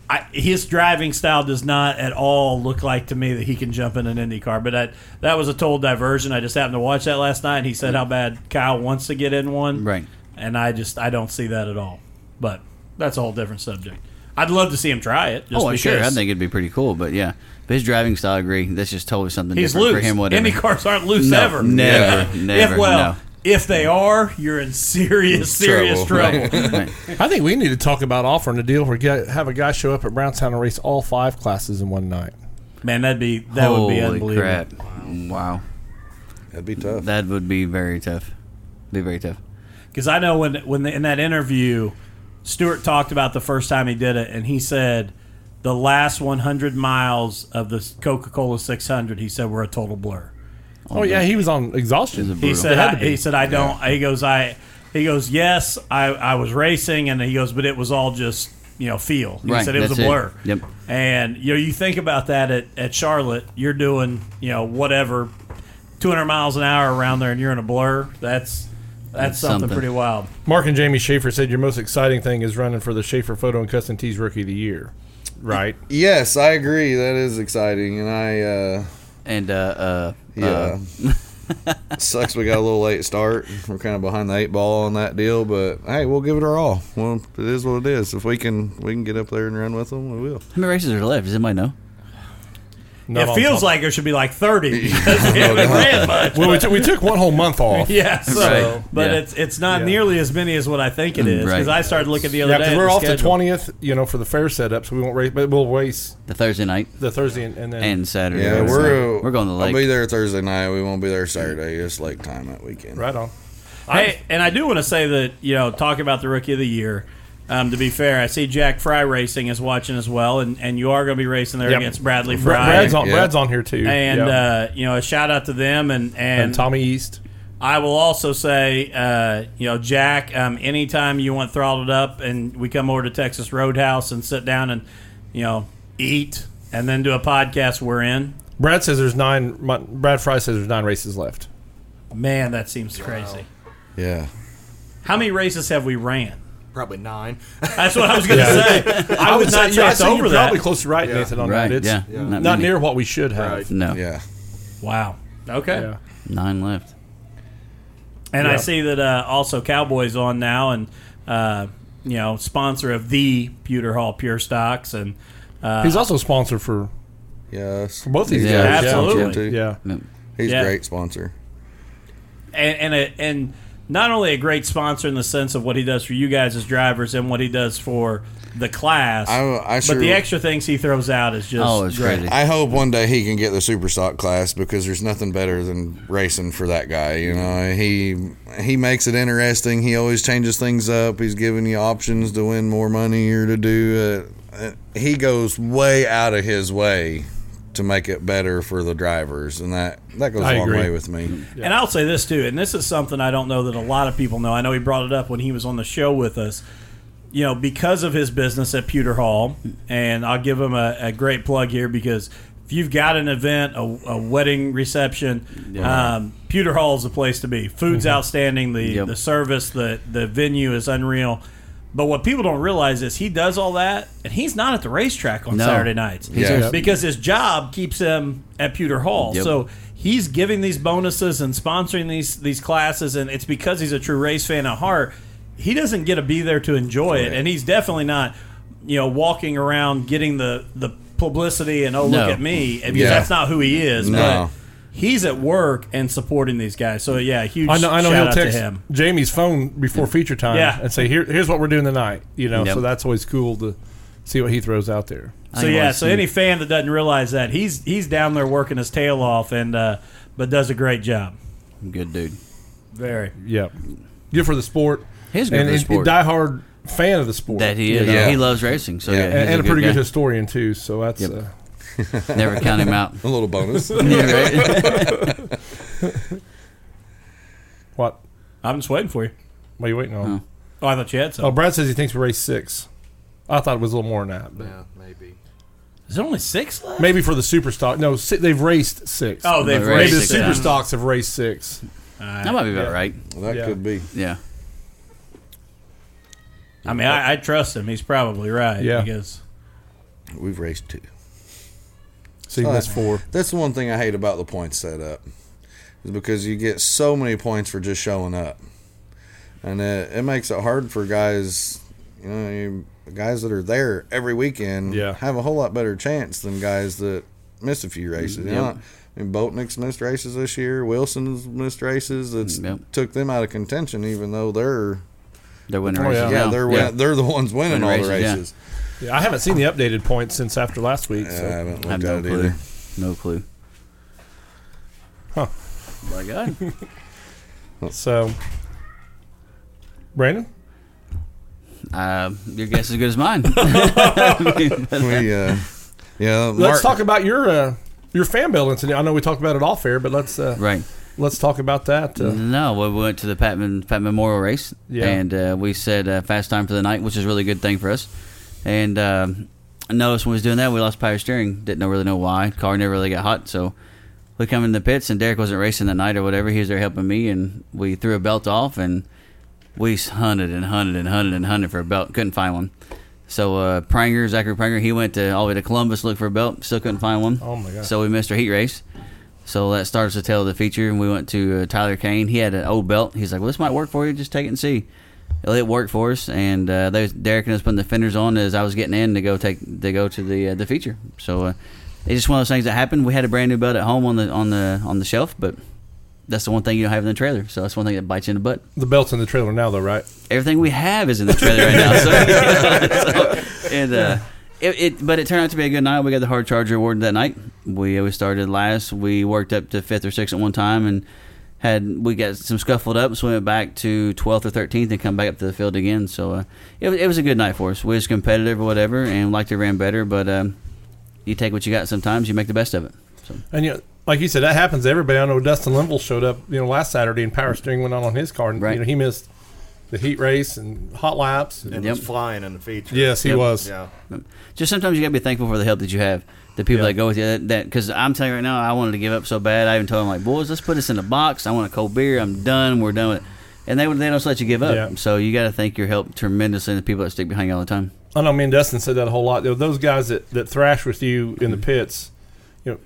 I, his driving style does not at all look like to me that he can jump in an Indy car. But that that was a total diversion. I just happened to watch that last night, and he said how bad Kyle wants to get in one. Right. And I just I don't see that at all. But that's a whole different subject. I'd love to see him try it. Just oh, because sure. I think it'd be pretty cool. But yeah, but his driving style, I agree. That's just totally something he's different loose. for him. Whatever. Indy cars aren't loose No, ever. never, never, If well, no. if they are, you're in serious serious Trouble. trouble. Right. I think we need to talk about offering a deal where get, have a guy show up at Brownstown and race all five classes in one night. Man, that'd be that would be Holy unbelievable. crap! Wow, that'd be tough. that would be very tough. Be very tough. Because I know when when in that interview, Stewart talked about the first time he did it, and he said the last 100 miles of the Coca Cola 600, he said were a total blur. Oh, yeah, he was on exhaustion. It was a He said, I, he said, I don't. He goes, I. He goes, yes, I, I was racing, and he goes, but it was all just you know feel. He Right, said it was a that's it. blur. Yep. And you know, you think about that at, at Charlotte, you're doing you know whatever, 200 miles an hour around there, and you're in a blur. That's that's, That's something, something. pretty wild. Mark and Jamie Schaefer said your most exciting thing is running for the Schaefer Photo and Custom Tees Rookie of the Year. Right? Yes, I agree. That is exciting, and I. Uh, And uh, uh, Yeah. Sucks we got a little late start. We're kind of behind the eight ball on that deal, but hey, we'll give it our all. Well, it is what it is. If we can we can get up there and run with them, we will. how many races are left? Does anybody know? Not it feels top. like it should be like 30 because we haven't ran much. Well, we, took we took one whole month off. Yeah, so, Right. but Yeah. it's it's not Yeah. nearly as many as what I think it mm, is because Right. I started looking the other Yeah, day. because at we're the off the schedule. twentieth, you know, for the fair setup, so we won't race, but we'll race The Thursday night the Thursday and, and then and Saturday. Yeah, right? we're we're going to the I'll be there Thursday night. We won't be there Saturday. It's lake time that weekend. right on. Hey, and I do want to say that you know, talking about the rookie of the year. Um, to be fair, I see Jack Fry Racing is watching as well, and, and you are going to be racing there Yep. against Bradley Fry. Brad's on. Yeah. Brad's on here too, and Yeah. uh, you know, a shout out to them, and and, and Tommy East. I will also say, uh, you know, Jack, um, anytime you want throttled up and we come over to Texas Roadhouse and sit down and, you know, eat and then do a podcast, we're in. Brad says there's nine. my- Brad Fry says there's nine races left. Man, that seems crazy. Yeah. How many races have we ran? Probably nine. That's what I was going to Yeah. say. I would not say yeah, it's over you're that. Probably close to right, Nathan. On Right, that, it's yeah. Yeah. Not, not near what we should have. Right. No, Yeah. Wow. Okay. Yeah. nine left. And I see that uh, also Cowboys on now and, uh, you know, sponsor of the Pewter Hall Pure Stocks. And uh, He's also a sponsor for Yes. for both of these Yeah, guys. absolutely. Too. Yeah. No. He's Yeah. a great sponsor. and and, it, and not only a great sponsor in the sense of what he does for you guys as drivers and what he does for the class, I- I but the extra things he throws out is just Oh, it's great. crazy. I hope one day he can get the super stock class because there's nothing better than racing for that guy. You know, he he makes it interesting. He always changes things up. He's giving you options to win more money or to do. Uh, uh, he goes way out of his way to make it better for the drivers, and that that goes I a long agree. way with me. And I'll say this too, and this is something I don't know that a lot of people know. I know he brought it up when he was on the show with us. You know, because of his business at Pewter Hall, and I'll give him a, a great plug here because if you've got an event, a, a wedding reception, um, Pewter Hall is the place to be. Food's outstanding. The Yep. the service, the the venue is unreal. But what people don't realize is he does all that, and he's not at the racetrack on No. Saturday nights. Yeah. a- because his job keeps him at Pewter Hall. Yep. So he's giving these bonuses and sponsoring these these classes, and it's because he's a true race fan at heart. He doesn't get to be there to enjoy it, and he's definitely not, you know, walking around getting the the publicity and oh No. look at me, because Yeah. that's not who he is. No. But he's at work and supporting these guys. So yeah, huge I know. I know. shout He'll out text to him. Jamie's phone before feature time Yeah. and say, Here, "Here's what we're doing tonight." You know, Yep. so that's always cool to see what he throws out there. So yeah, so any fan that doesn't realize that he's he's down there working his tail off and uh, but does a great job. good dude. Very. Yeah, good for the sport. He's good and, for the sport. and diehard fan of the sport. That he you is. know? Yeah. He loves racing. So Yeah. yeah, and, he's and a pretty good guy. historian too. So that's Yep. uh, Never count him out. A little bonus. Yeah, right? what. I'm just waiting for you. What are you waiting on? Oh. Oh, I thought you had some. Oh, Brad says he thinks we race six. I thought it was a little more than that, but Yeah, maybe. Is there only six left? maybe for the super stock. No, si- they've raced six. Oh, they've Maybe maybe raced the six. super stocks have raced six. that might be about Yeah. right. that Yeah. could be. Yeah. I mean, I, I trust him. He's probably right. Yeah. Because We've raced two. So missed four. That's the one thing I hate about the points setup, is because you get so many points for just showing up, and it, it makes it hard for guys. You know, you, guys that are there every weekend Yeah. have a whole lot better chance than guys that miss a few races. You Yep. know, I mean, Boltnick's missed races this year. Wilson's missed races. It's mm, Yep. took them out of contention, even though they're They're winning Oh, races. yeah. yeah, they're win- they're the ones winning Winning all the races, yeah. races. Yeah, I haven't seen the updated points since after last week. So. I haven't I have looked no at it clue. either. No clue. Huh. My God. so, Brandon, Uh, your guess is as good as mine. We, uh, yeah, let's Mark- talk about your uh, your fan bell incident. I know we talked about it off air, but let's uh, right. let's talk about that. Uh, No, well, we went to the Patman Pat Memorial race, Yeah. and uh, we said uh, fast time for the night, which is a really good thing for us. And um, I noticed when we was doing that, we lost power steering. Didn't know, really know why. Car never really got hot, so we come in the pits, and Derek wasn't racing that night or whatever. He was there helping me, and we threw a belt off, and we hunted and hunted and hunted and hunted for a belt. Couldn't find one. So uh, Pranger, Zachary Pranger, he went to all the way to Columbus to look for a belt. Still couldn't find one. Oh, my God. So we missed our heat race. So that starts the tail of the feature, and we went to uh, Tyler Kane. He had an old belt. He's like, "Well, this might work for you. Just take it and see." Well, it worked for us, and uh, they, Derek and us putting the fenders on as I was getting in to go take to go to the uh, the feature. So uh, it's just one of those things that happened. We had a brand new belt at home on the on the on the shelf, but that's the one thing you don't have in the trailer. So that's one thing that bites you in the butt. the belt's in the trailer now, though, right? Everything we have is in the trailer right now. So, so and uh, it, it, but it turned out to be a good night. We got the hard charger award that night. We we started last. We worked up to fifth or sixth at one time, and had we got some scuffled up, so we went back to twelfth or thirteenth, and come back up to the field again. So uh, it, was- it was a good night for us. We was competitive or whatever, and liked to ran better. But um, you take what you got. Sometimes you make the best of it. So And you know, like you said, that happens to everybody. I know Dustin Linville showed up, you know, last Saturday, and power steering went on on his car, and Right. you know he missed the heat race and hot laps. And Yep. was flying in the feature. Yes, he Yep. was. Yeah. just sometimes you gotta be thankful for the help that you have. The people Yeah. that go with you. That because I'm telling you right now, I wanted to give up so bad. I even told them like, boys, let's put this in a box. I want a cold beer. I'm done. We're done with it. And they they don't let you give up. Yeah. So you got to thank your help tremendously and the people that stick behind you all the time. I know me and Dustin said that a whole lot. Those guys that, that thrash with you in the mm-hmm. pits. You know,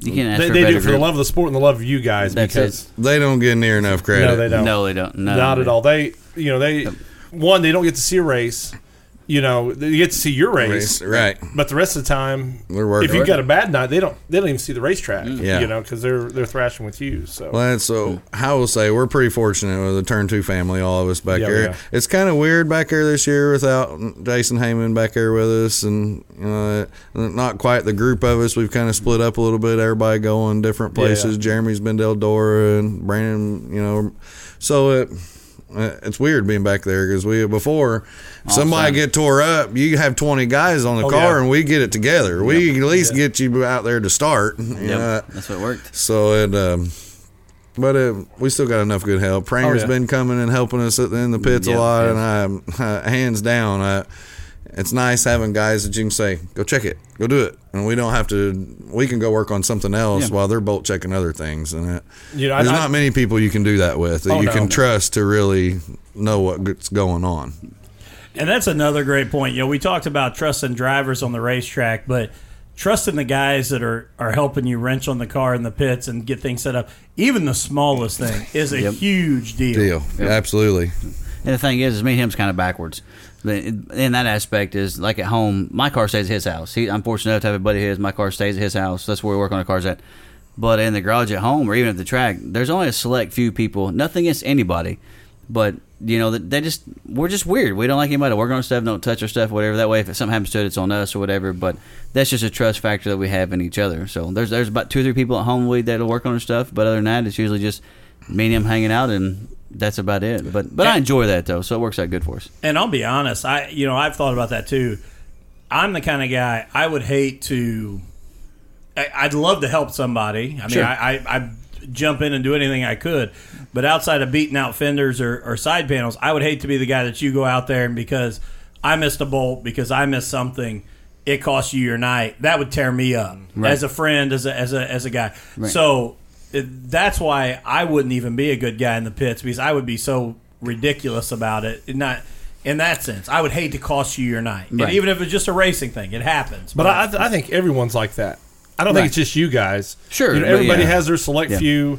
You can't ask they, for they do it for the love of the sport and the love of you guys That's because They don't get near enough credit. no, they don't. No, they don't. No, Not at all. They, you know, they one they don't get to see a race, you know, you get to see your race, Race, right. But the rest of the time, They're working. if you've got a bad night, they don't they don't even see the racetrack. Mm. Yeah. you know, because they're they're thrashing with you. So Well, so I will say we're pretty fortunate with the Turn Two family, all of us back Yeah, there. yeah. It's kind of weird back here this year without Jason Heyman back here with us, and you know, not quite the group of us. We've kind of split up a little bit. Everybody going different places. yeah. Jeremy's been to Eldora, and Brandon, you know, so it. Uh, It's weird being back there because we before somebody get tore up, you have twenty guys on the Oh, car yeah. and we get it together. We at least get you out there to start. you Yep, know. that's what worked. So it, um, but it, we still got enough good help. Pranger's Oh, yeah. been coming and helping us in the pits Yep, a lot, yes. and I, uh, hands down, I, it's nice having guys that you can say, "Go check it, go do it," and we don't have to. We can go work on something else Yeah. while they're bolt checking other things, and it, You know, there's I- not many people you can do that with that Oh, you no. can trust to really know what's going on. And that's another great point. You know, we talked about trusting drivers on the racetrack, but trusting the guys that are, are helping you wrench on the car in the pits and get things set up, even the smallest thing, is a Yep. huge deal. Deal, absolutely. And the thing is, is me and him's kind of backwards. In that aspect, is like at home, my car stays at his house. He, I'm fortunate enough to have a buddy of his. My car stays at his house. That's where we work on the cars at. But in the garage at home, or even at the track, there's only a select few people. Nothing against anybody, but you know they just we're just weird. We don't like anybody to work on our stuff, don't touch our stuff, whatever. That way, if something happens to it, it's on us or whatever. But that's just a trust factor that we have in each other. So there's there's about two or three people at home we that'll work on our stuff. But other than that, it's usually just me and him hanging out, and that's about it. But but I enjoy that though, so it works out good for us. And I'll be honest, I you know I've thought about that too. I'm the kind of guy I would hate to. I, I'd love to help somebody. I mean, Sure. I, I I jump in and do anything I could, but outside of beating out fenders or, or side panels, I would hate to be the guy that you go out there and because I missed a bolt because I missed something, it costs you your night. That would tear me up Right. as a friend, as a as a as a guy. So it, that's why I wouldn't even be a good guy in the pits because I would be so ridiculous about it. Not in that sense. I would hate to cost you your night, Right. even if it's just a racing thing, it happens. But I, I think everyone's like that. I don't think it's just you guys. Sure, you know, everybody yeah. has their select Yeah. few,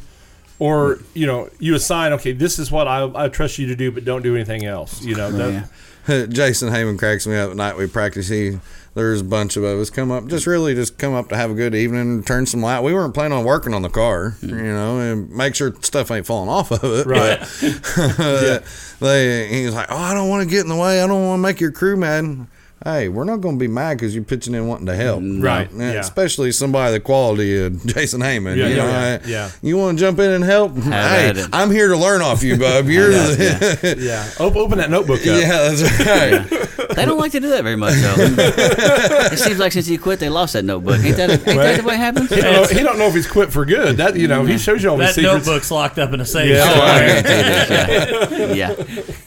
or you know, you assign. Okay, this is what I, I trust you to do, but don't do anything else. You know, that, yeah. Jason Heyman cracks me up at night we practice. He there's a bunch of us come up, just really just come up to have a good evening, turn some light. We weren't planning on working on the car, mm-hmm. you know, and make sure stuff ain't falling off of it. Right. But they, he's like, oh, I don't want to get in the way. I don't want to make your crew mad. Hey, we're not going to be mad because you're pitching in wanting to help, Right, Yeah, yeah. Especially somebody the quality of Jason Heyman. Yeah, you yeah, know, yeah, I- yeah. You want to jump in and help? hey, at. I'm here to learn off you, bub. You're the, yeah. Open, open that notebook up. yeah, that's right. They don't like to do that very much, though. it seems like since he quit, they lost that notebook. Ain't that, ain't that the way it happens? He don't, know, he don't know if he's quit for good. That you know, he shows you all that these secrets. notebook's locked up in a safe. Yeah. Oh, yeah. yeah.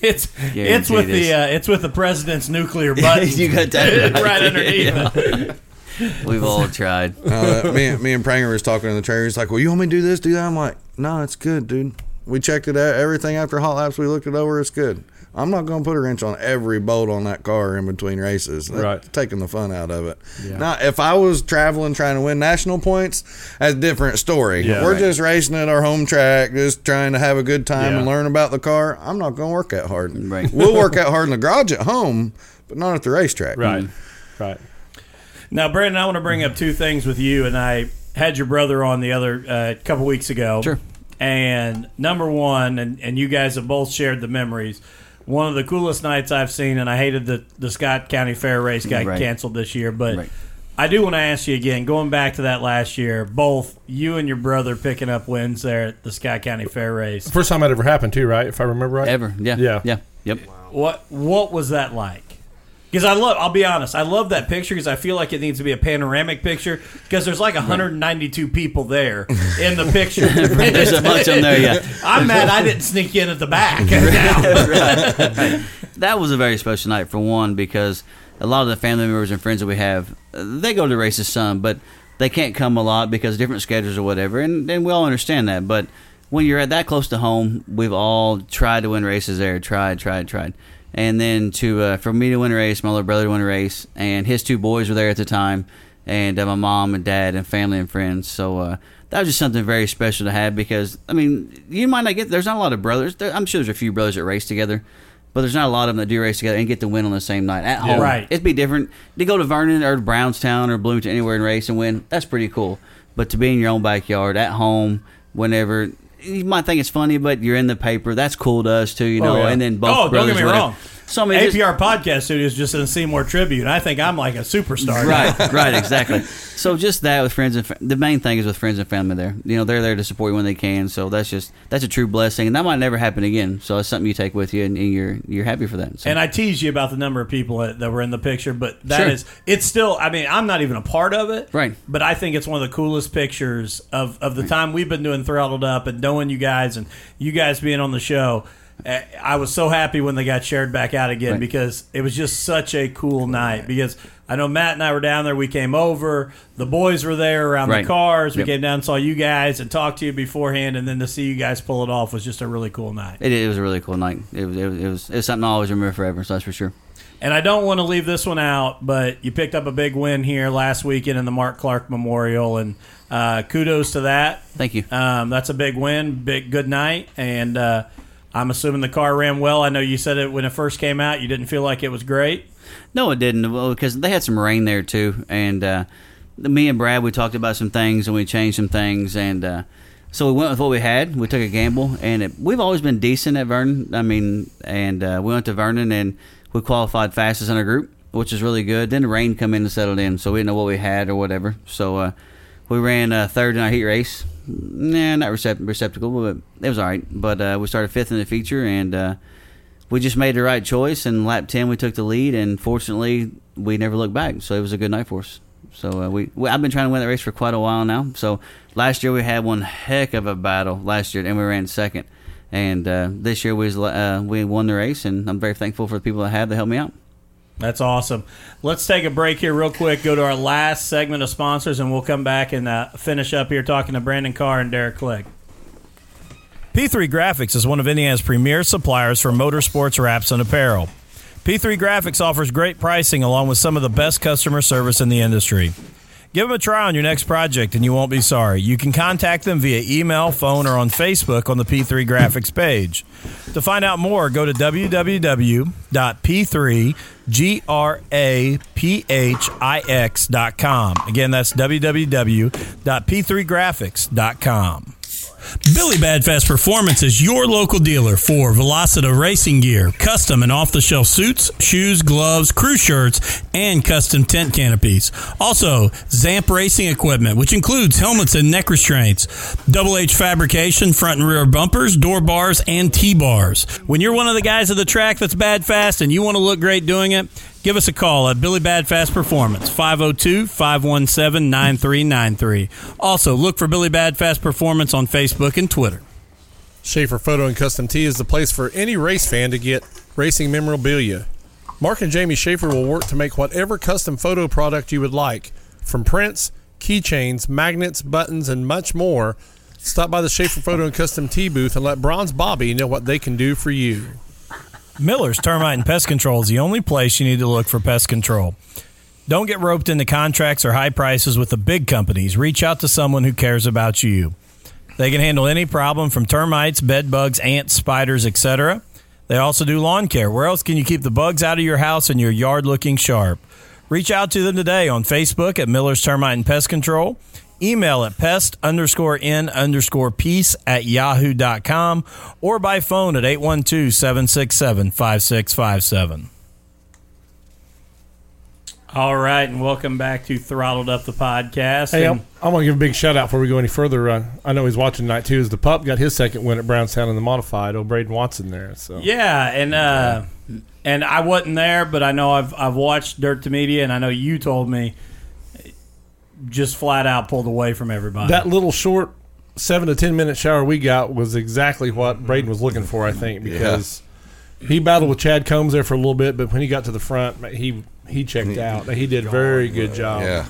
It's Guarantee it's with it the uh, it's with the president's nuclear button you got that right underneath. it. We've all tried. uh, me, and- me and Pranger was talking in the trailer. He's like, "Well, you want me to do this, do that?" I'm like, "No, it's good, dude. We checked it out. Everything after hot laps, we looked it over. It's good. I'm not going to put a wrench on every bolt on that car in between races. That's Right. taking the fun out of it. Now, if I was traveling trying to win national points, that's a different story. Yeah. We're Right. just racing at our home track, just trying to have a good time Yeah. and learn about the car. I'm not going to work that hard. Right. We'll work out hard in the garage at home, but not at the racetrack. Right, right. Now, Brandon, I want to bring up two things with you, and I had your brother on the other uh, couple weeks ago. Sure. And number one, and, and you guys have both shared the memories. One of the coolest nights I've seen, and I hated that the Scott County Fair race got Right. canceled this year, but Right. I do want to ask you again, going back to that last year, both you and your brother picking up wins there at the Scott County Fair race. First time that ever happened too, right? If I remember right. Ever. Yeah. Yeah. Yeah. Yep. What what was that like? Because I love, I'll be honest, I love that picture because I feel like it needs to be a panoramic picture because there's like 192 people there in the picture. There's a bunch on there, yeah. I'm mad I didn't sneak in at the back. That was a very special night for one because a lot of the family members and friends that we have, they go to races some, but they can't come a lot because different schedules or whatever, and, and we all understand that. But when you're at that close to home, we've all tried to win races there, tried, tried, tried. And then to uh, for me to win a race, my little brother to win a race, and his two boys were there at the time, and uh, my mom and dad and family and friends. So uh, that was just something very special to have because I mean, you might not get there's not a lot of brothers. There, I'm sure there's a few brothers that race together, but there's not a lot of them that do race together and get the win on the same night at home. Right. It'd be different to go to Vernon or Brownstown or Bloomington anywhere and race and win. That's pretty cool. But to be in your own backyard at home, whenever you might think it's funny, but you're in the paper. That's cool to us too, you oh, know. yeah. And then both Oh, don't brothers get me wrong. So I mean, just- APR podcast studio is just in Seymour Tribune. I think I'm like a superstar. right, right, exactly. So just that with friends and fa- the main thing is with friends and family. There, you know, they're there to support you when they can. So that's just that's a true blessing, and that might never happen again. So it's something you take with you, and, and you're you're happy for that. So. And I teased you about the number of people that, that were in the picture, but that Sure. is it's still. I mean, I'm not even a part of it, Right. But I think it's one of the coolest pictures of of the time we've been doing throttled up and knowing you guys and you guys being on the show. I was so happy when they got shared back out again Right. because it was just such a cool night. Because I know Matt and I were down there. We came over. The boys were there around Right. the cars. We Yep. came down and saw you guys and talked to you beforehand, and then to see you guys pull it off was just a really cool night. it, it was a really cool night. It was, it was it was it's something I'll always remember forever. So that's for sure. And I don't want to leave this one out, but you picked up a big win here last weekend in the Mark Clark Memorial, and uh, kudos to that. Thank you. Um, that's a big win, big good night, and uh, I'm assuming the car ran well. I know you said it when it first came out. You didn't feel like it was great. No, it didn't. Well, because they had some rain there too, and uh, me and Brad we talked about some things and we changed some things, and uh, so we went with what we had. We took a gamble, and it, we've always been decent at Vernon. I mean, and uh, we went to Vernon and we qualified fastest in our group, which is really good. Then the rain come in and settled in, so we didn't know what we had or whatever. So uh, we ran uh, third in our heat race. Nah, not recept- receptacle, but it was all right. But uh, we started fifth in the feature, and uh, we just made the right choice. And lap ten, we took the lead, and fortunately, we never looked back. So it was a good night for us. So uh, we, we, I've been trying to win that race for quite a while now. So last year we had one heck of a battle last year, and we ran second. And uh, this year we was, uh, we won the race, and I'm very thankful for the people that have that helped me out. That's awesome. Let's take a break here, real quick. Go to our last segment of sponsors, and we'll come back and uh, finish up here talking to Brandon Carr and Derek Clegg. P3 Graphics is one of Indiana's premier suppliers for motorsports wraps and apparel. P3 Graphics offers great pricing along with some of the best customer service in the industry. Give them a try on your next project and you won't be sorry. You can contact them via email, phone, or on Facebook on the P3 Graphics page. To find out more, go to www.p3graphics.com. Again, that's www.p3graphics.com. Billy Badfast Performance is your local dealer for Velocita racing gear, custom and off the shelf suits, shoes, gloves, crew shirts, and custom tent canopies. Also, Zamp racing equipment, which includes helmets and neck restraints, double H fabrication, front and rear bumpers, door bars, and T bars. When you're one of the guys at the track that's bad fast and you want to look great doing it, Give us a call at Billy Badfast Performance, 502 517 9393. Also, look for Billy Badfast Performance on Facebook and Twitter. Schaefer Photo and Custom Tee is the place for any race fan to get racing memorabilia. Mark and Jamie Schaefer will work to make whatever custom photo product you would like, from prints, keychains, magnets, buttons, and much more. Stop by the Schaefer Photo and Custom Tee booth and let Bronze Bobby know what they can do for you. Miller's Termite and Pest Control is the only place you need to look for pest control. Don't get roped into contracts or high prices with the big companies. Reach out to someone who cares about you. They can handle any problem from termites, bed bugs, ants, spiders, etc. They also do lawn care. Where else can you keep the bugs out of your house and your yard looking sharp? Reach out to them today on Facebook at Miller's Termite and Pest Control. Email at pest underscore n underscore peace at yahoo.com or by phone at 812 767 5657. All right, and welcome back to Throttled Up the Podcast. Hey, And- I'm, I'm to give a big shout out before we go any further. Uh, I know he's watching tonight too. Is the pup got his second win at Brownstown in the modified? Old Braden Watson there. So Yeah, and uh, and I wasn't there, but I know I've I've watched Dirt to Media, and I know you told me just flat out pulled away from everybody. that little short seven to ten minute shower we got was exactly what Braden was looking for. I think because he battled with Chad Combs there for a little bit, but when he got to the front, he he checked out. He did a very good job. Yeah.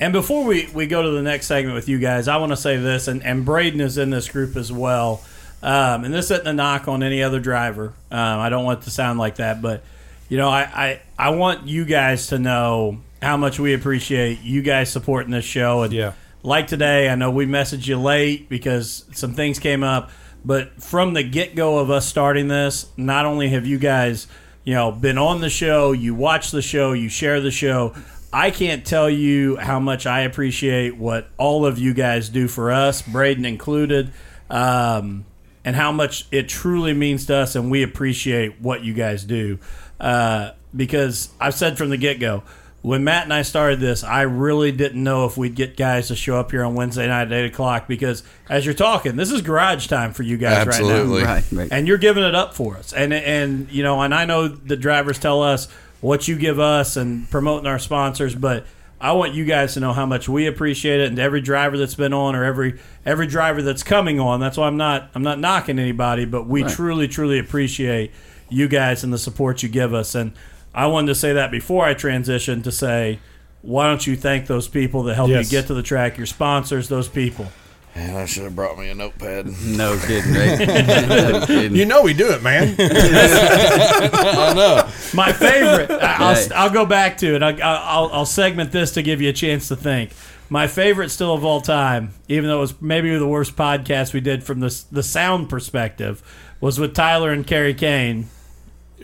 And before we, we go to the next segment with you guys, I want to say this, and, and Braden is in this group as well. Um, and this isn't a knock on any other driver. Um, I don't want it to sound like that, but you know, I, I, I want you guys to know how much we appreciate you guys supporting this show. And Yeah. like today, I know we messaged you late because some things came up, But from the get go of us starting this, not only have you guys, you know, been on the show, you watch the show, you share the show. I can't tell you how much I appreciate what all of you guys do for us, Braden included, um, and how much it truly means to us, and we appreciate what you guys do. Uh, because I've said from the get go, when Matt and I started this, I really didn't know if we'd get guys to show up here on Wednesday night at eight o'clock. Because as you're talking, this is garage time for you guys Absolutely. right now, Right, right. and you're giving it up for us. And and you know, and I know the drivers tell us what you give us and promoting our sponsors, but I want you guys to know how much we appreciate it, and every driver that's been on, or every every driver that's coming on. That's why I'm not I'm not knocking anybody, but we truly truly appreciate you guys and the support you give us. And I wanted to say that before I transitioned to say, why don't you thank those people that help Yes. you get to the track, your sponsors, those people. Man, I should have brought me a notepad. No kidding, right? Eh? no kidding. You know we do it, man. I know. My favorite. I- I'll, Right. I'll go back to it. I, I'll, I'll segment this to give you a chance to think. My favorite still of all time, even though it was maybe the worst podcast we did from the the sound perspective, was with Tyler and Kerry Kane.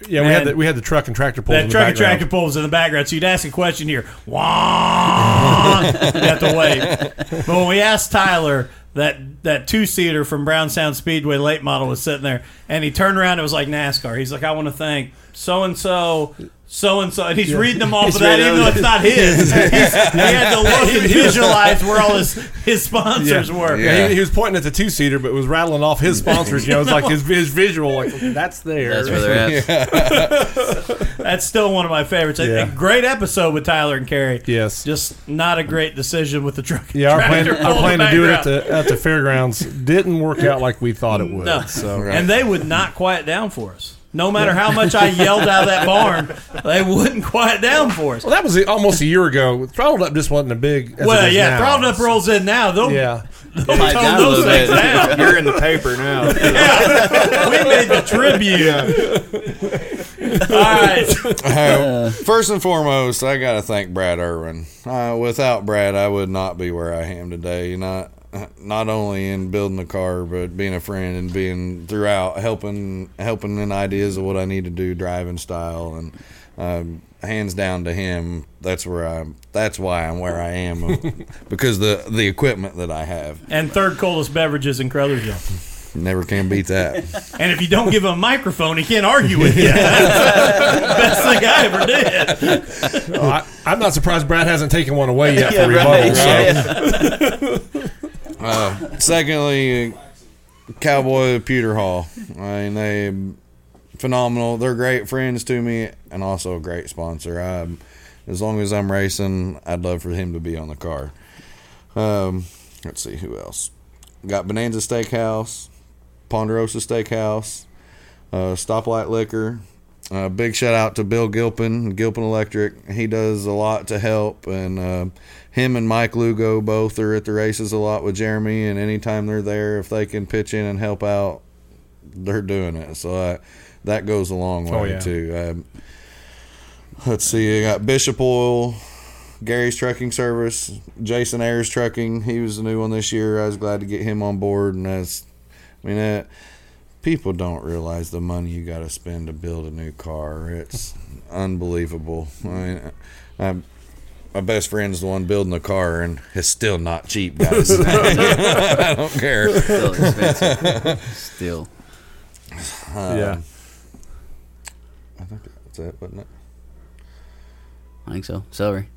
Yeah, we had the, we had the truck and tractor pulls. in That the truck and tractor pulls in the background. So you'd ask a question here, Wah! you have to wait. But when we asked Tyler, that that two seater from Brownstown Speedway late model was sitting there, and he turned around. It was like NASCAR. He's like, I want to thank so and so. So and so, and he's reading them off of that, even though it's not his. He had to look and visualize where all his his sponsors were. Yeah, Yeah. he, he was pointing at the two seater, but was rattling off his sponsors. You know, it's like his, his visual, like that's there. That's where they're at. That's still one of my favorites. A- Yeah. A great episode with Tyler and Carrie. Yes. Just not a great decision with the truck. Yeah, our plan, our plan to do it at the at the fairgrounds didn't work out like we thought it would. No. So And they would not quiet down for us. No matter how much I yelled out of that barn, they wouldn't quiet down for us. well, that was almost a year ago. Throttled up just wasn't a big. As Well, it is yeah, now. throttled up rolls in now. They'll, Yeah, Pipe tone those things down. You're in the paper now. yeah, we made the Tribune. All right. Uh, first and foremost, I got to thank Brad Irwin. Uh, without Brad, I would not be where I am today. Not not only in building the car, but being a friend and being throughout helping helping in ideas of what I need to do, driving style, and um, hands down to him. That's where I'm. That's why I'm where I am because the the equipment that I have And third coldest beverages in Crothersville. never can beat that. And if you don't give him a microphone, he can't argue with you. Best thing I ever did. Oh, I, I'm not surprised Brad hasn't taken one away yet Yeah, for rebuttal. right. so. Uh, secondly, Cowboy Pewter Hall. I mean, they phenomenal. They're great friends to me, and also a great sponsor. I, as long as I'm racing, I'd love for him to be on the car. Um, let's see who else. Got Bonanza Steakhouse, Ponderosa Steakhouse, uh, Stoplight Liquor. Uh, big shout out to Bill Gilpin, Gilpin Electric. He does a lot to help, and uh, him and Mike Lugo both are at the races a lot with Jeremy. And anytime they're there, if they can pitch in and help out, they're doing it. So uh, that goes a long way Oh, yeah. too. Um, let's see, I got Bishop Oil, Gary's Trucking Service, Jason Ayers Trucking. He was the new one this year. I was glad to get him on board, and that's, I mean, that people don't realize the money you got to spend to build a new car. It's unbelievable. I mean, I'm, my best friend's the one building the car, and it's still not cheap, guys. I don't care. Still expensive. Still. yeah. I think that's it, wasn't it? I think so. Celery.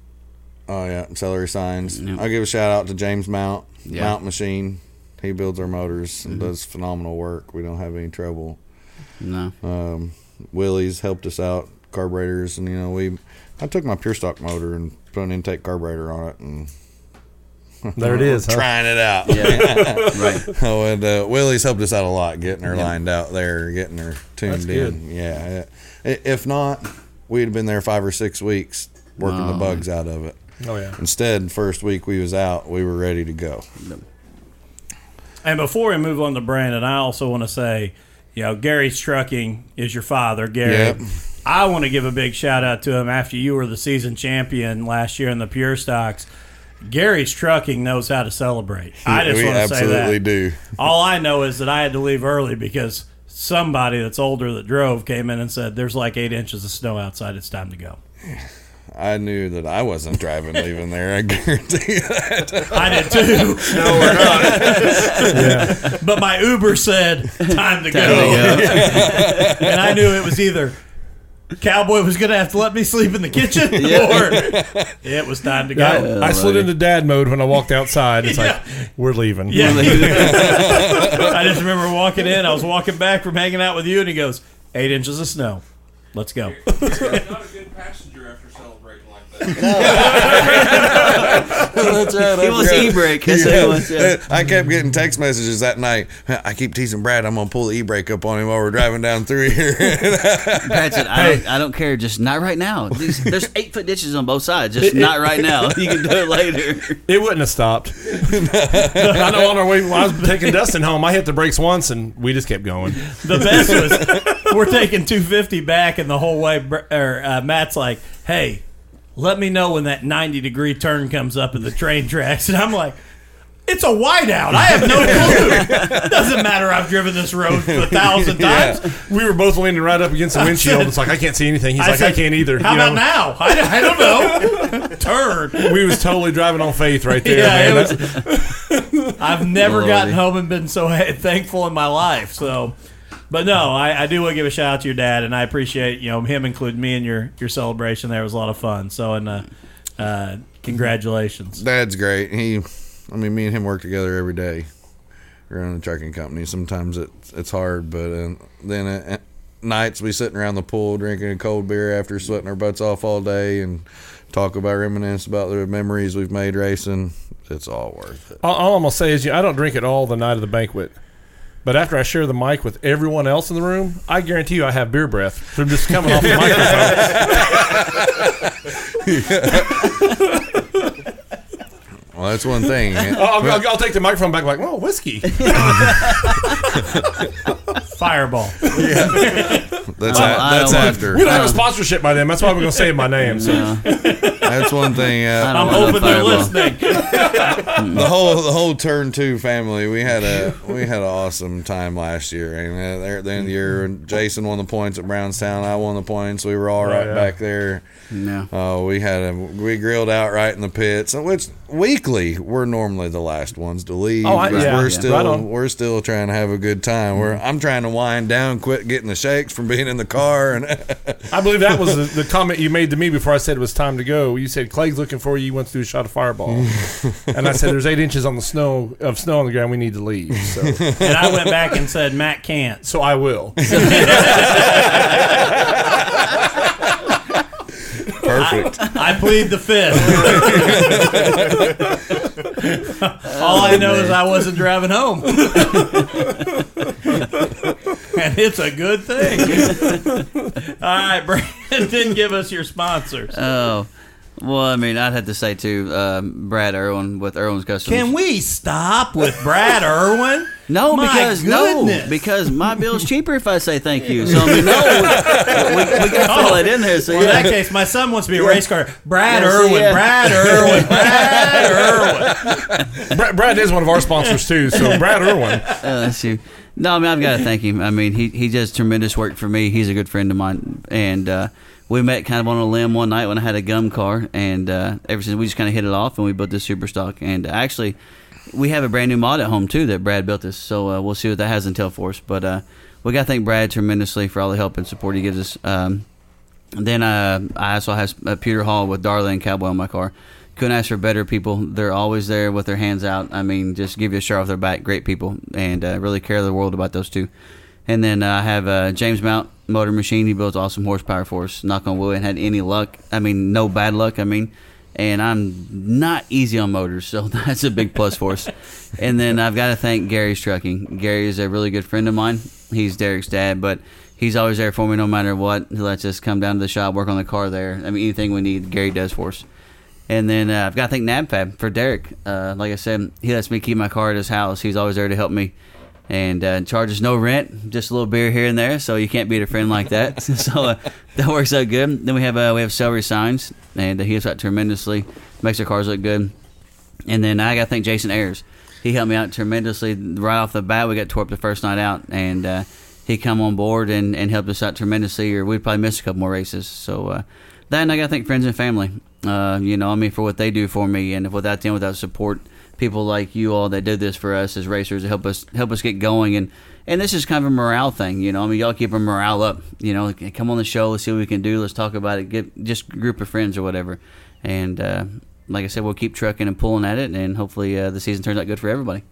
Oh yeah, celery signs. Yep. I'll give a shout out to James Mount, Yeah. Mount Machine. He builds our motors and does phenomenal work. We don't have any trouble. No. Um, Willie's helped us out, carburetors, and you know we. I took my pure stock motor and put an intake carburetor on it, and There it is. huh? trying it out. Yeah. right. Oh, and uh, Willie's helped us out a lot, getting her lined out there, getting her tuned That's in. Yeah, if not, we'd have been there five or six weeks working the bugs out of it. Oh yeah. Instead, first week we was out, we were ready to go. And before we move on to Brandon, I also want to say, you know, Gary's Trucking is your father, Gary. Yep. I want to give a big shout out to him after you were the season champion last year in the Pure Stocks. Gary's trucking knows how to celebrate. I just we want to say absolutely that. do. All I know is that I had to leave early because somebody that's older that drove came in and said, "There's like eight inches of snow outside. It's time to go." I knew that I wasn't driving leaving there. I guarantee you that. I did too. No, we're not. But my Uber said, "Time to go," Time to go. and I knew it was either. Cowboy was going to have to let me sleep in the kitchen, or it was time to go. I, I slid into dad mode when I walked outside. It's Yeah. like we're leaving. Yeah. I just remember walking in. I was walking back from hanging out with you, and he goes, eight inches of snow. Let's go. not a good passenger after celebrating like. That's right. He I wants forgot. e-brake. That's what he wants. Yeah. I kept getting text messages that night. I keep teasing Brad. I'm gonna pull the e-brake up on him while we're driving down through here. Brad said, I, don't, I don't care, just not right now. These, there's eight foot ditches on both sides, just not right now. You can do it later. It wouldn't have stopped. I know on our way when I was taking Dustin home, I hit the brakes once and we just kept going. The best was we're taking 250 back, and the whole way, or, uh, Matt's like, "Hey, let me know when that 90 degree turn comes up in the train tracks," and I'm like. It's a whiteout. I have no clue. Doesn't matter. I've driven this road a thousand times. We were both leaning right up against the windshield. said- it's like I can't see anything. He's like said, I can't either. How you about know? now? I, I don't know. Turn. We was totally driving on faith right there, Yeah, man. it was- I've never Lordy. gotten home and been so thankful in my life. So, but no, I, I do want to give a shout out to your dad, and I appreciate you know him including me in your your celebration. There It was a lot of fun. So, and uh, uh, congratulations. Dad's great. He, I mean, me and him work together every day. Running a trucking company. Sometimes it's it's hard, but uh, then at, at nights we sitting around the pool drinking a cold beer after sweating our butts off all day and talk about reminisce about the memories we've made racing. It's all worth it. All, all I'm gonna say is, you I don't drink it all the night of the banquet. But after I share the mic with everyone else in the room, I guarantee you I have beer breath from just coming off the microphone. Well, that's one thing. I'll, I'll, I'll take the microphone back like, oh, whiskey. Fireball. That's I- a, I that's don't after. We don't have a sponsorship by them. That's why we're gonna save my name. So No, That's one thing. I Uh, don't I'm want no hoping they're fireball. listening. the whole the whole turn two family we had a we had an awesome time last year and uh, there at the end of the year jason won the points at brownstown i won the points we were all right yeah. back there no. uh, we had a we grilled out right in the pits which weekly we're normally the last ones to leave Oh, I- 'cause yeah, we're yeah. still Right we're still trying to have a good time we're i'm trying to wind down quit getting the shakes from being in the car and I believe that was the, the comment you made to me before I said it was time to go. You said Clegg's looking for you. He wants to do a shot of fireball, and I said there's eight inches on the snow of snow on the ground. We need to leave. So, And I went back and said Matt can't. so I will. perfect I plead the fifth. All I know is I wasn't driving home. and it's a good thing. All right, Brandon, give us your sponsors. Oh, well, I mean, I'd have to say too, um, Brad Irwin with Irwin's Customs. Can we stop with Brad Irwin? No, My because goodness. no, because my bill's cheaper if I say thank you. So I mean, no, we, we, we got to throw it in there. So Well, in that case, my son wants to be a race car. Brad Yeah, see, Irwin, yeah. Brad Irwin, Brad Irwin. Brad, Brad is one of our sponsors too. So Brad Irwin. Uh, let's see. No, I mean I've got to thank him. I mean he he does tremendous work for me. He's a good friend of mine, and uh, we met kind of on a limb one night when I had a gum car, and uh, ever since we just kind of hit it off, and we built this super stock. And actually, we have a brand new mod at home too that Brad built us. So uh, we'll see what that has in tail for us. But uh, we got to thank Brad tremendously for all the help and support he gives us. Um, then uh, I also have uh, Pewter Hall with Darley and Cowboy on my car. Couldn't ask for better people. They're always there with their hands out. I mean, just give you a shirt off their back. Great people, and uh, really care the world about those two. And then uh, I have James Mount Motor Machine. He builds awesome horsepower for us. Knock on wood, hadn't had any luck. I mean, no bad luck. I mean, and I'm not easy on motors, so that's a big plus for us. And then I've got to thank Gary's Trucking. Gary is a really good friend of mine. He's Derek's dad, but he's always there for me no matter what. He lets us come down to the shop, work on the car there. I mean, anything we need, Gary does for us. And then uh, I've got to thank NabFab for Derek. Uh, like I said, he lets me keep my car at his house. He's always there to help me. And uh, charges no rent, just a little beer here and there, so you can't beat a friend like that. so uh, that works out good. Then we have uh, we have Celery Signs, and he helps out tremendously, makes our cars look good. And then I got to thank Jason Ayers. He helped me out tremendously right off the bat. We got tore up the first night out, and uh, he come on board and, and helped us out tremendously. Or we'd probably miss a couple more races. So uh, that, I got to thank friends and family. Uh, you know, I mean, for what they do for me, and without them, without support, people like you all that did this for us as racers to help us help us get going. And and this is kind of a morale thing. You know, I mean, y'all keep our morale up. You know, come on the show. Let's see what we can do. Let's talk about it. Get just group of friends or whatever. And uh, like I said, we'll keep trucking and pulling at it, and hopefully uh, the season turns out good for everybody.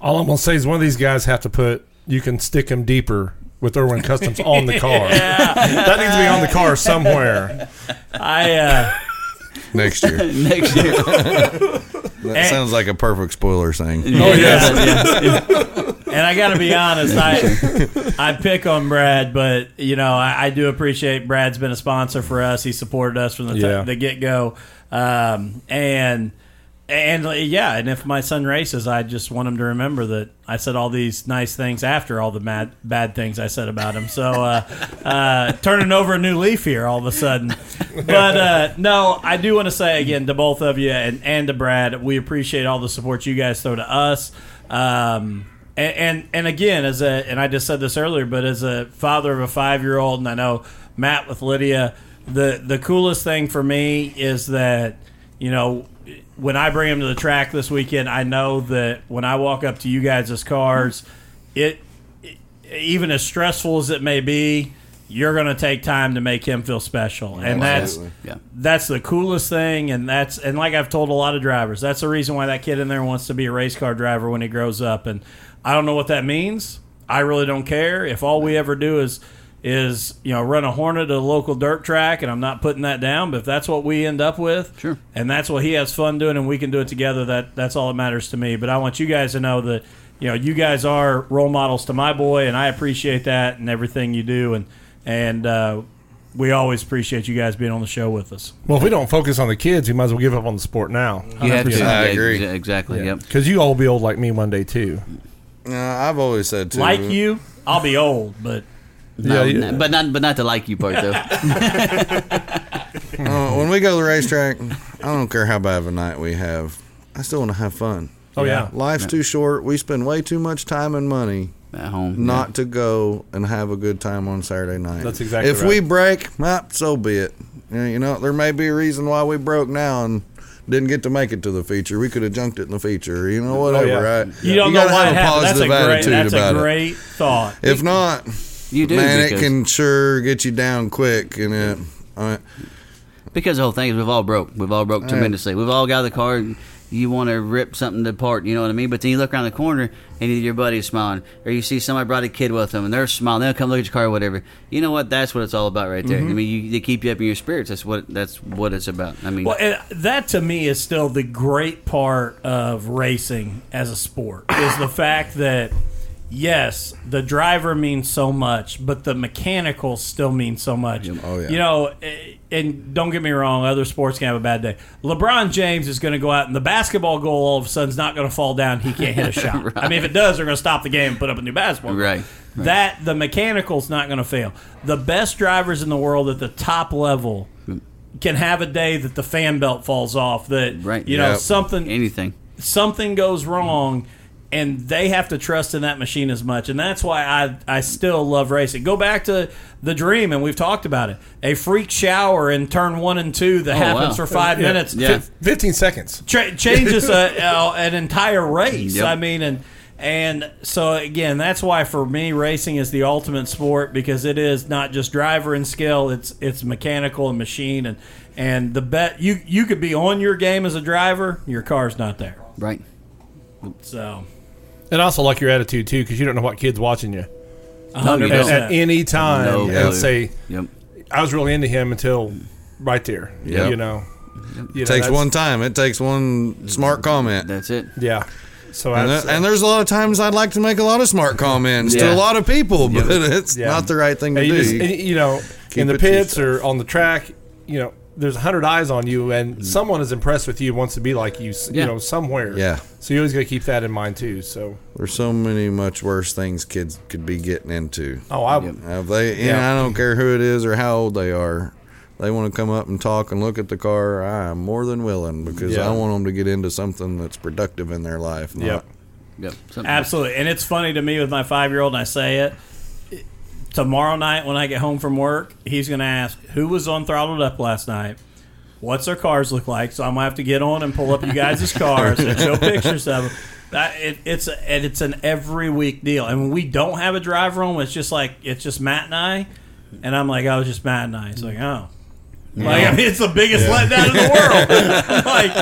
All I'm gonna say is one of these guys have to put. You can stick him deeper with Irwin Customs on the car. That needs to be on the car somewhere. I uh, Next year. Next year. That sounds like a perfect spoiler thing. Oh yes. and I got to be honest, I I pick on Brad, but you know I, I do appreciate Brad's been a sponsor for us. He supported us from the, Yeah. the get go, um, and and yeah, and if my son races, I just want him to remember that I said all these nice things after all the mad, bad things I said about him. So uh, uh, turning over a new leaf here all of a sudden. But uh, no, I do want to say again to both of you and, and to Brad, we appreciate all the support you guys throw to us. Um, and, and and again, as a and I just said this earlier, but as a father of a five year old, and I know Matt with Lydia, the the coolest thing for me is that you know when I bring him to the track this weekend, I know that when I walk up to you guys' cars, it, it even as stressful as it may be, you're going to take time to make him feel special, and that's Yeah. that's the coolest thing and that's and like i've told a lot of drivers that's the reason why that kid in there wants to be a race car driver when he grows up. And i don't know what that means. I really don't care. If all we ever do is is you know run a hornet at a local dirt track and i'm not putting that down but if that's what we end up with Sure. and that's what he has fun doing and we can do it together that that's all that matters to me but i want you guys to know that you know you guys are role models to my boy and i appreciate that and everything you do and and uh, we always appreciate you guys being on the show with us Well, if we don't focus on the kids, we might as well give up on the sport now. You have to. I agree. exa- Exactly. Yep. Because you all will be old like me one day too. Uh, I've always said too. like you, I'll be old, but No, Yeah, you- n- but not but not to like you part though. Uh, when we go to the racetrack, I don't care how bad of a night we have. I still want to have fun. Oh yeah. Life's too short. We spend way too much time and money At home. not to go and have a good time on Saturday night. That's exactly right. If right. we break, well, so be it. You know, there may be a reason why we broke now and didn't get to make it to the feature. We could have junked it in the feature. You know, whatever, yeah. right? you don't know gotta why have it a happened. That's a positive great, attitude that's a about it. great thought. If not, You do man, it because, can sure get you down quick. And it, uh, because the whole thing is we've all broke. We've all broke tremendously. We've all got the car. You want to rip something apart, you know what I mean? But then you look around the corner and either your buddy's smiling, or you see somebody brought a kid with them and they're smiling. They'll come look at your car or whatever. You know what? That's what it's all about, right there. Mm-hmm. I mean, you, they keep you up in your spirits. That's what that's what it's about. I mean, Well, that to me is still the great part of racing as a sport is the fact that yes, the driver means so much, but the mechanicals still mean so much. Oh, yeah. You know, and don't get me wrong, other sports can have a bad day. LeBron James is going to go out and the basketball goal all of a sudden is not going to fall down. He can't hit a shot. I mean, if it does, they're going to stop the game and put up a new basketball. Right, right. That the mechanical's not going to fail. The best drivers in the world at the top level can have a day that the fan belt falls off. That Right. you know Yep. something anything. something goes wrong. And they have to trust in that machine as much, and that's why I I still love racing. Go back to the dream, and we've talked about it. A freak shower in turn one and two that Oh, happens wow. for five Yeah. minutes Yeah. Fif- Fifteen seconds. cha- changes a, uh, an entire race. Yep. I mean, and and so again, that's why for me, racing is the ultimate sport because it is not just driver and skill; it's it's mechanical and machine, and and the bet you you could be on your game as a driver, your car's not there. Right. So And I also like your attitude too, because you don't know what kid's watching you. a hundred you At, at any time, No and clue. say, Yep. I was really into him until right there. Yep. You know. You know, takes that's- one time. It takes one smart comment. That's it. Yeah. So And, that's, there- and uh, there's a lot of times I'd like to make a lot of smart comments to Yeah. a lot of people, but it's Yeah. not the right thing to and you, do. just, and, you know, Keep in the it to pits or on the track, you know, there's a hundred eyes on you, and someone is impressed with you, wants to be like you, you Yeah. know, somewhere. Yeah. So you always got to keep that in mind too. So, There's so many much worse things kids could be getting into. oh, I, Yep. Uh, they, you Yeah. know, I don't care who it is or how old they are. they want to come up and talk and look at the car, I am more than willing because Yeah. I want them to get into something that's productive in their life. Not, Yep. Yep. Something- Absolutely. And it's funny to me with my five year old, and I say it. Tomorrow night when I get home from work, he's going to ask, Who was on Throttled Up last night? What's their cars look like? So I'm going to have to get on and pull up you guys' cars and show pictures of them. That, it, it's a, and it's an every week deal. And when we don't have a driver on, it's just like, it's just Matt and I. And I'm like, oh, I was just Matt and I. It's like, oh. Like, I mean, it's the biggest letdown in the world. like,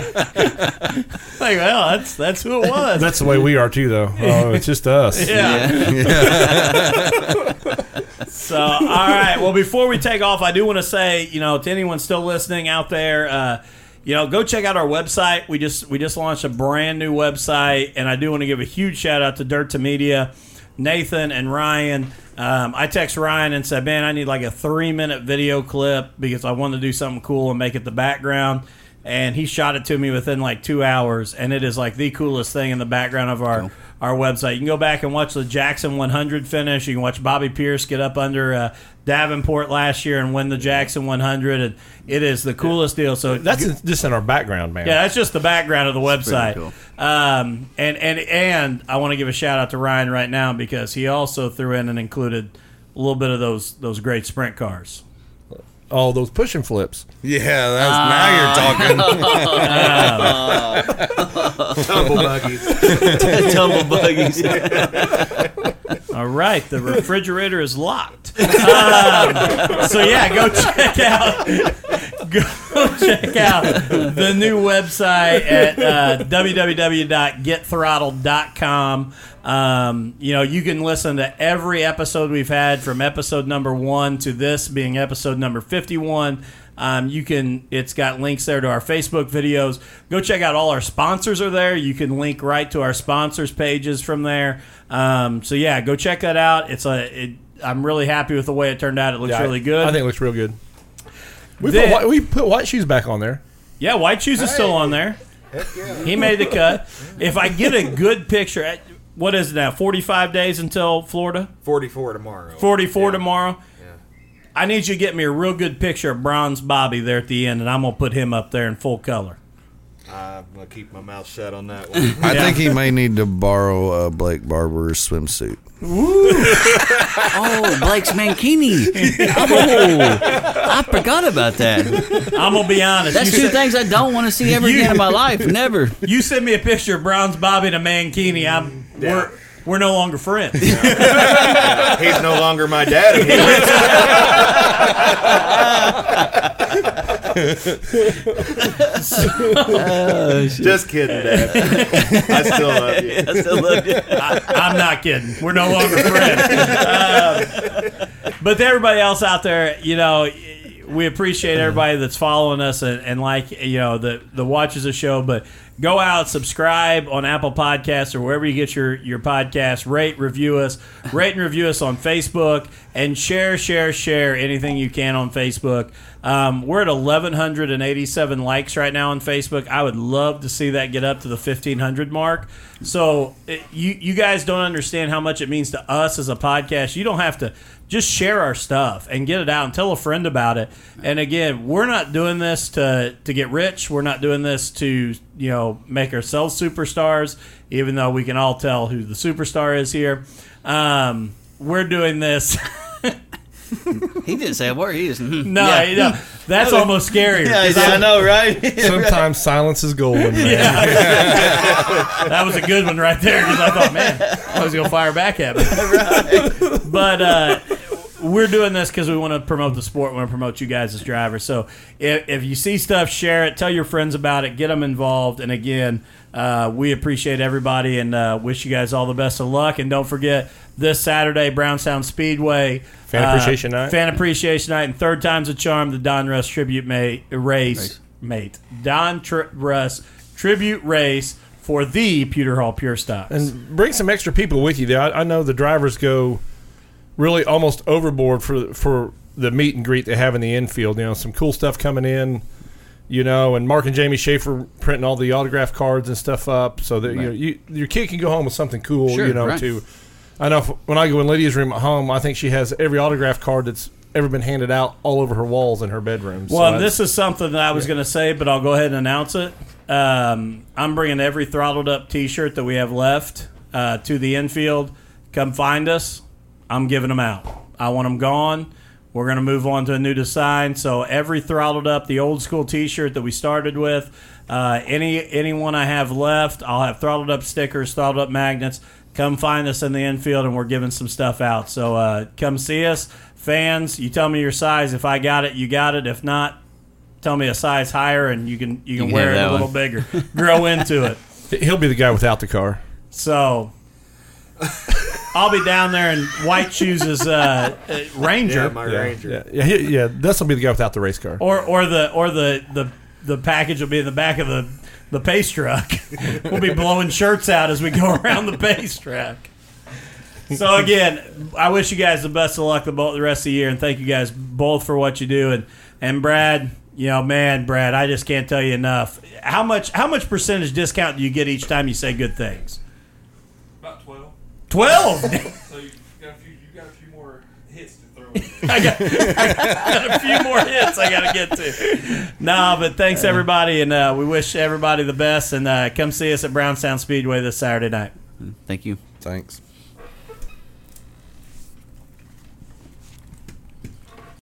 like, well, that's that's who it was. That's the way we are too, though. Oh, it's just us. Yeah. so, all right. Well, before we take off, I do want to say, you know, to anyone still listening out there, uh, you know, go check out our website. We just we just launched a brand new website, and I do want to give a huge shout out to Dirt to Media, Nathan and Ryan. Um, I text Ryan and said, "Man, I need like a three minute video clip because I want to do something cool and make it the background." And he shot it to me within like two hours, and it is like the coolest thing in the background of our our website. You can go back and watch the Jackson 100 finish. You can watch Bobby Pierce get up under uh, Davenport last year and win the Jackson 100, and it is the coolest deal. So That's in, just in our background, man. yeah, that's just the background of the website. cool. Um, and and and I want to give a shout out to Ryan right now because he also threw in and included a little bit of those those great sprint cars. All those push and flips. Yeah, that's, now you're talking. Tumble buggies. Tumble buggies. All right, the refrigerator is locked. Um, so yeah, go check out go check out the new website at uh, www.gethrottled.com. Um, you know, you can listen to every episode we've had from episode number one to this being episode number fifty-one. Um, you can. It's got links there to our Facebook videos. Go check out all our sponsors are there. You can link right to our sponsors pages from there. Um, so yeah, go check that out. It's a. It, I'm really happy with the way it turned out. It looks Yeah, really good. I think it looks real good. We Then- put, white, we put white shoes back on there. Yeah, White Shoes is still on there. He made the cut. If I get a good picture, what is it now? 45 days until Florida? 44 tomorrow. 44 tomorrow? I need you to get me a real good picture of Bronze Bobby there at the end, and I'm going to put him up there in full color. I'm going to keep my mouth shut on that one. I think he may need to borrow uh, Blake Barber's swimsuit. Oh, Blake's Mankini. Oh, I forgot about that. I'm going to be honest. That's you, two se- things I don't want to see ever You- again in my life. Never. you send me a picture of Bronze Bobby and a Mankini, I'm, we're, we're no longer friends. He's no longer my dad. and he Just kidding, Dad. I still love you. I still love you. I'm not kidding. We're no longer friends. Um, but to everybody else out there, you know, we appreciate everybody that's following us and, and like, you know, the the watches the show. But go out, subscribe on Apple Podcasts or wherever you get your your podcast. Rate, review us, rate and review us on Facebook, and share, share, share anything you can on Facebook. Um, we're at 1,187 likes right now on Facebook. I would love to see that get up to the 1,500 mark. So it, you you guys don't understand how much it means to us as a podcast. You don't have to just share our stuff and get it out and tell a friend about it. And again, we're not doing this to to get rich. We're not doing this to you know make ourselves superstars. Even though we can all tell who the superstar is here, um, we're doing this. He didn't say a word. He just mhm. no, Yeah. you know, that's almost scarier. Yeah, 'cause yeah, I I'm- know, right? Sometimes silence is golden. Man. that was a good one right there because I thought, man, I was gonna fire back at me. But uh, we're doing this because we want to promote the sport. We want to promote you guys as drivers. So if, if you see stuff, share it. Tell your friends about it. Get them involved. And again, uh, we appreciate everybody and uh, wish you guys all the best of luck. And don't forget this Saturday, Brownstown Speedway. Fan uh, Appreciation Night. Fan Appreciation Night. And third time's a charm, the Don Russ Tribute ma- race. Mate. Don Tri- Russ Tribute Race for the Pewter Hall Pure Stocks. and bring some extra people with you there. I, I know the drivers go really almost overboard for for the meet and greet they have in the infield. You know, some cool stuff coming in. You know, and Mark and Jamie Schaefer printing all the autograph cards and stuff up, so that you, know, you your kid can go home with something cool. Sure, you know, right. too. I know if, when I go in Lydia's room at home, I think she has every autograph card that's ever been handed out all over her walls in her bedroom. Well, and that's- this is something that I was going to say, but I'll go ahead and announce it. Um, I'm bringing every throttled up T-shirt that we have left uh, to the infield. Come find us. I'm giving them out. I want them gone. We're going to move on to a new design. So every throttled up, the old school T-shirt that we started with, uh, any anyone I have left, I'll have throttled up stickers, throttled up magnets. Come find us in the infield, and we're giving some stuff out. So uh, come see us, fans. You tell me your size. If I got it, you got it. If not, tell me a size higher, and you can you can can wear it a that little one. bigger, grow into it. he'll be the guy without the car. So I'll be down there in white shoes as uh, uh, Ranger, Yeah, my Ranger. Yeah, yeah, he, yeah. This will be the guy without the race car. or or the or the the the package will be in the back of the the pace truck. we'll be blowing shirts out as we go around the pace track. So again, I wish you guys the best of luck the, bo- the rest of the year, and thank you guys both for what you do. And and Brad, you know, man, Brad, I just can't tell you enough. How much how much percentage discount do you get each time you say good things? About 12. So you got a few, you got a few more hits to throw in. I got, I got a few more hits I got to get to. No, but thanks everybody, and uh, we wish everybody the best. And uh, come see us at Brownstown Speedway this Saturday night. Thank you. Thanks.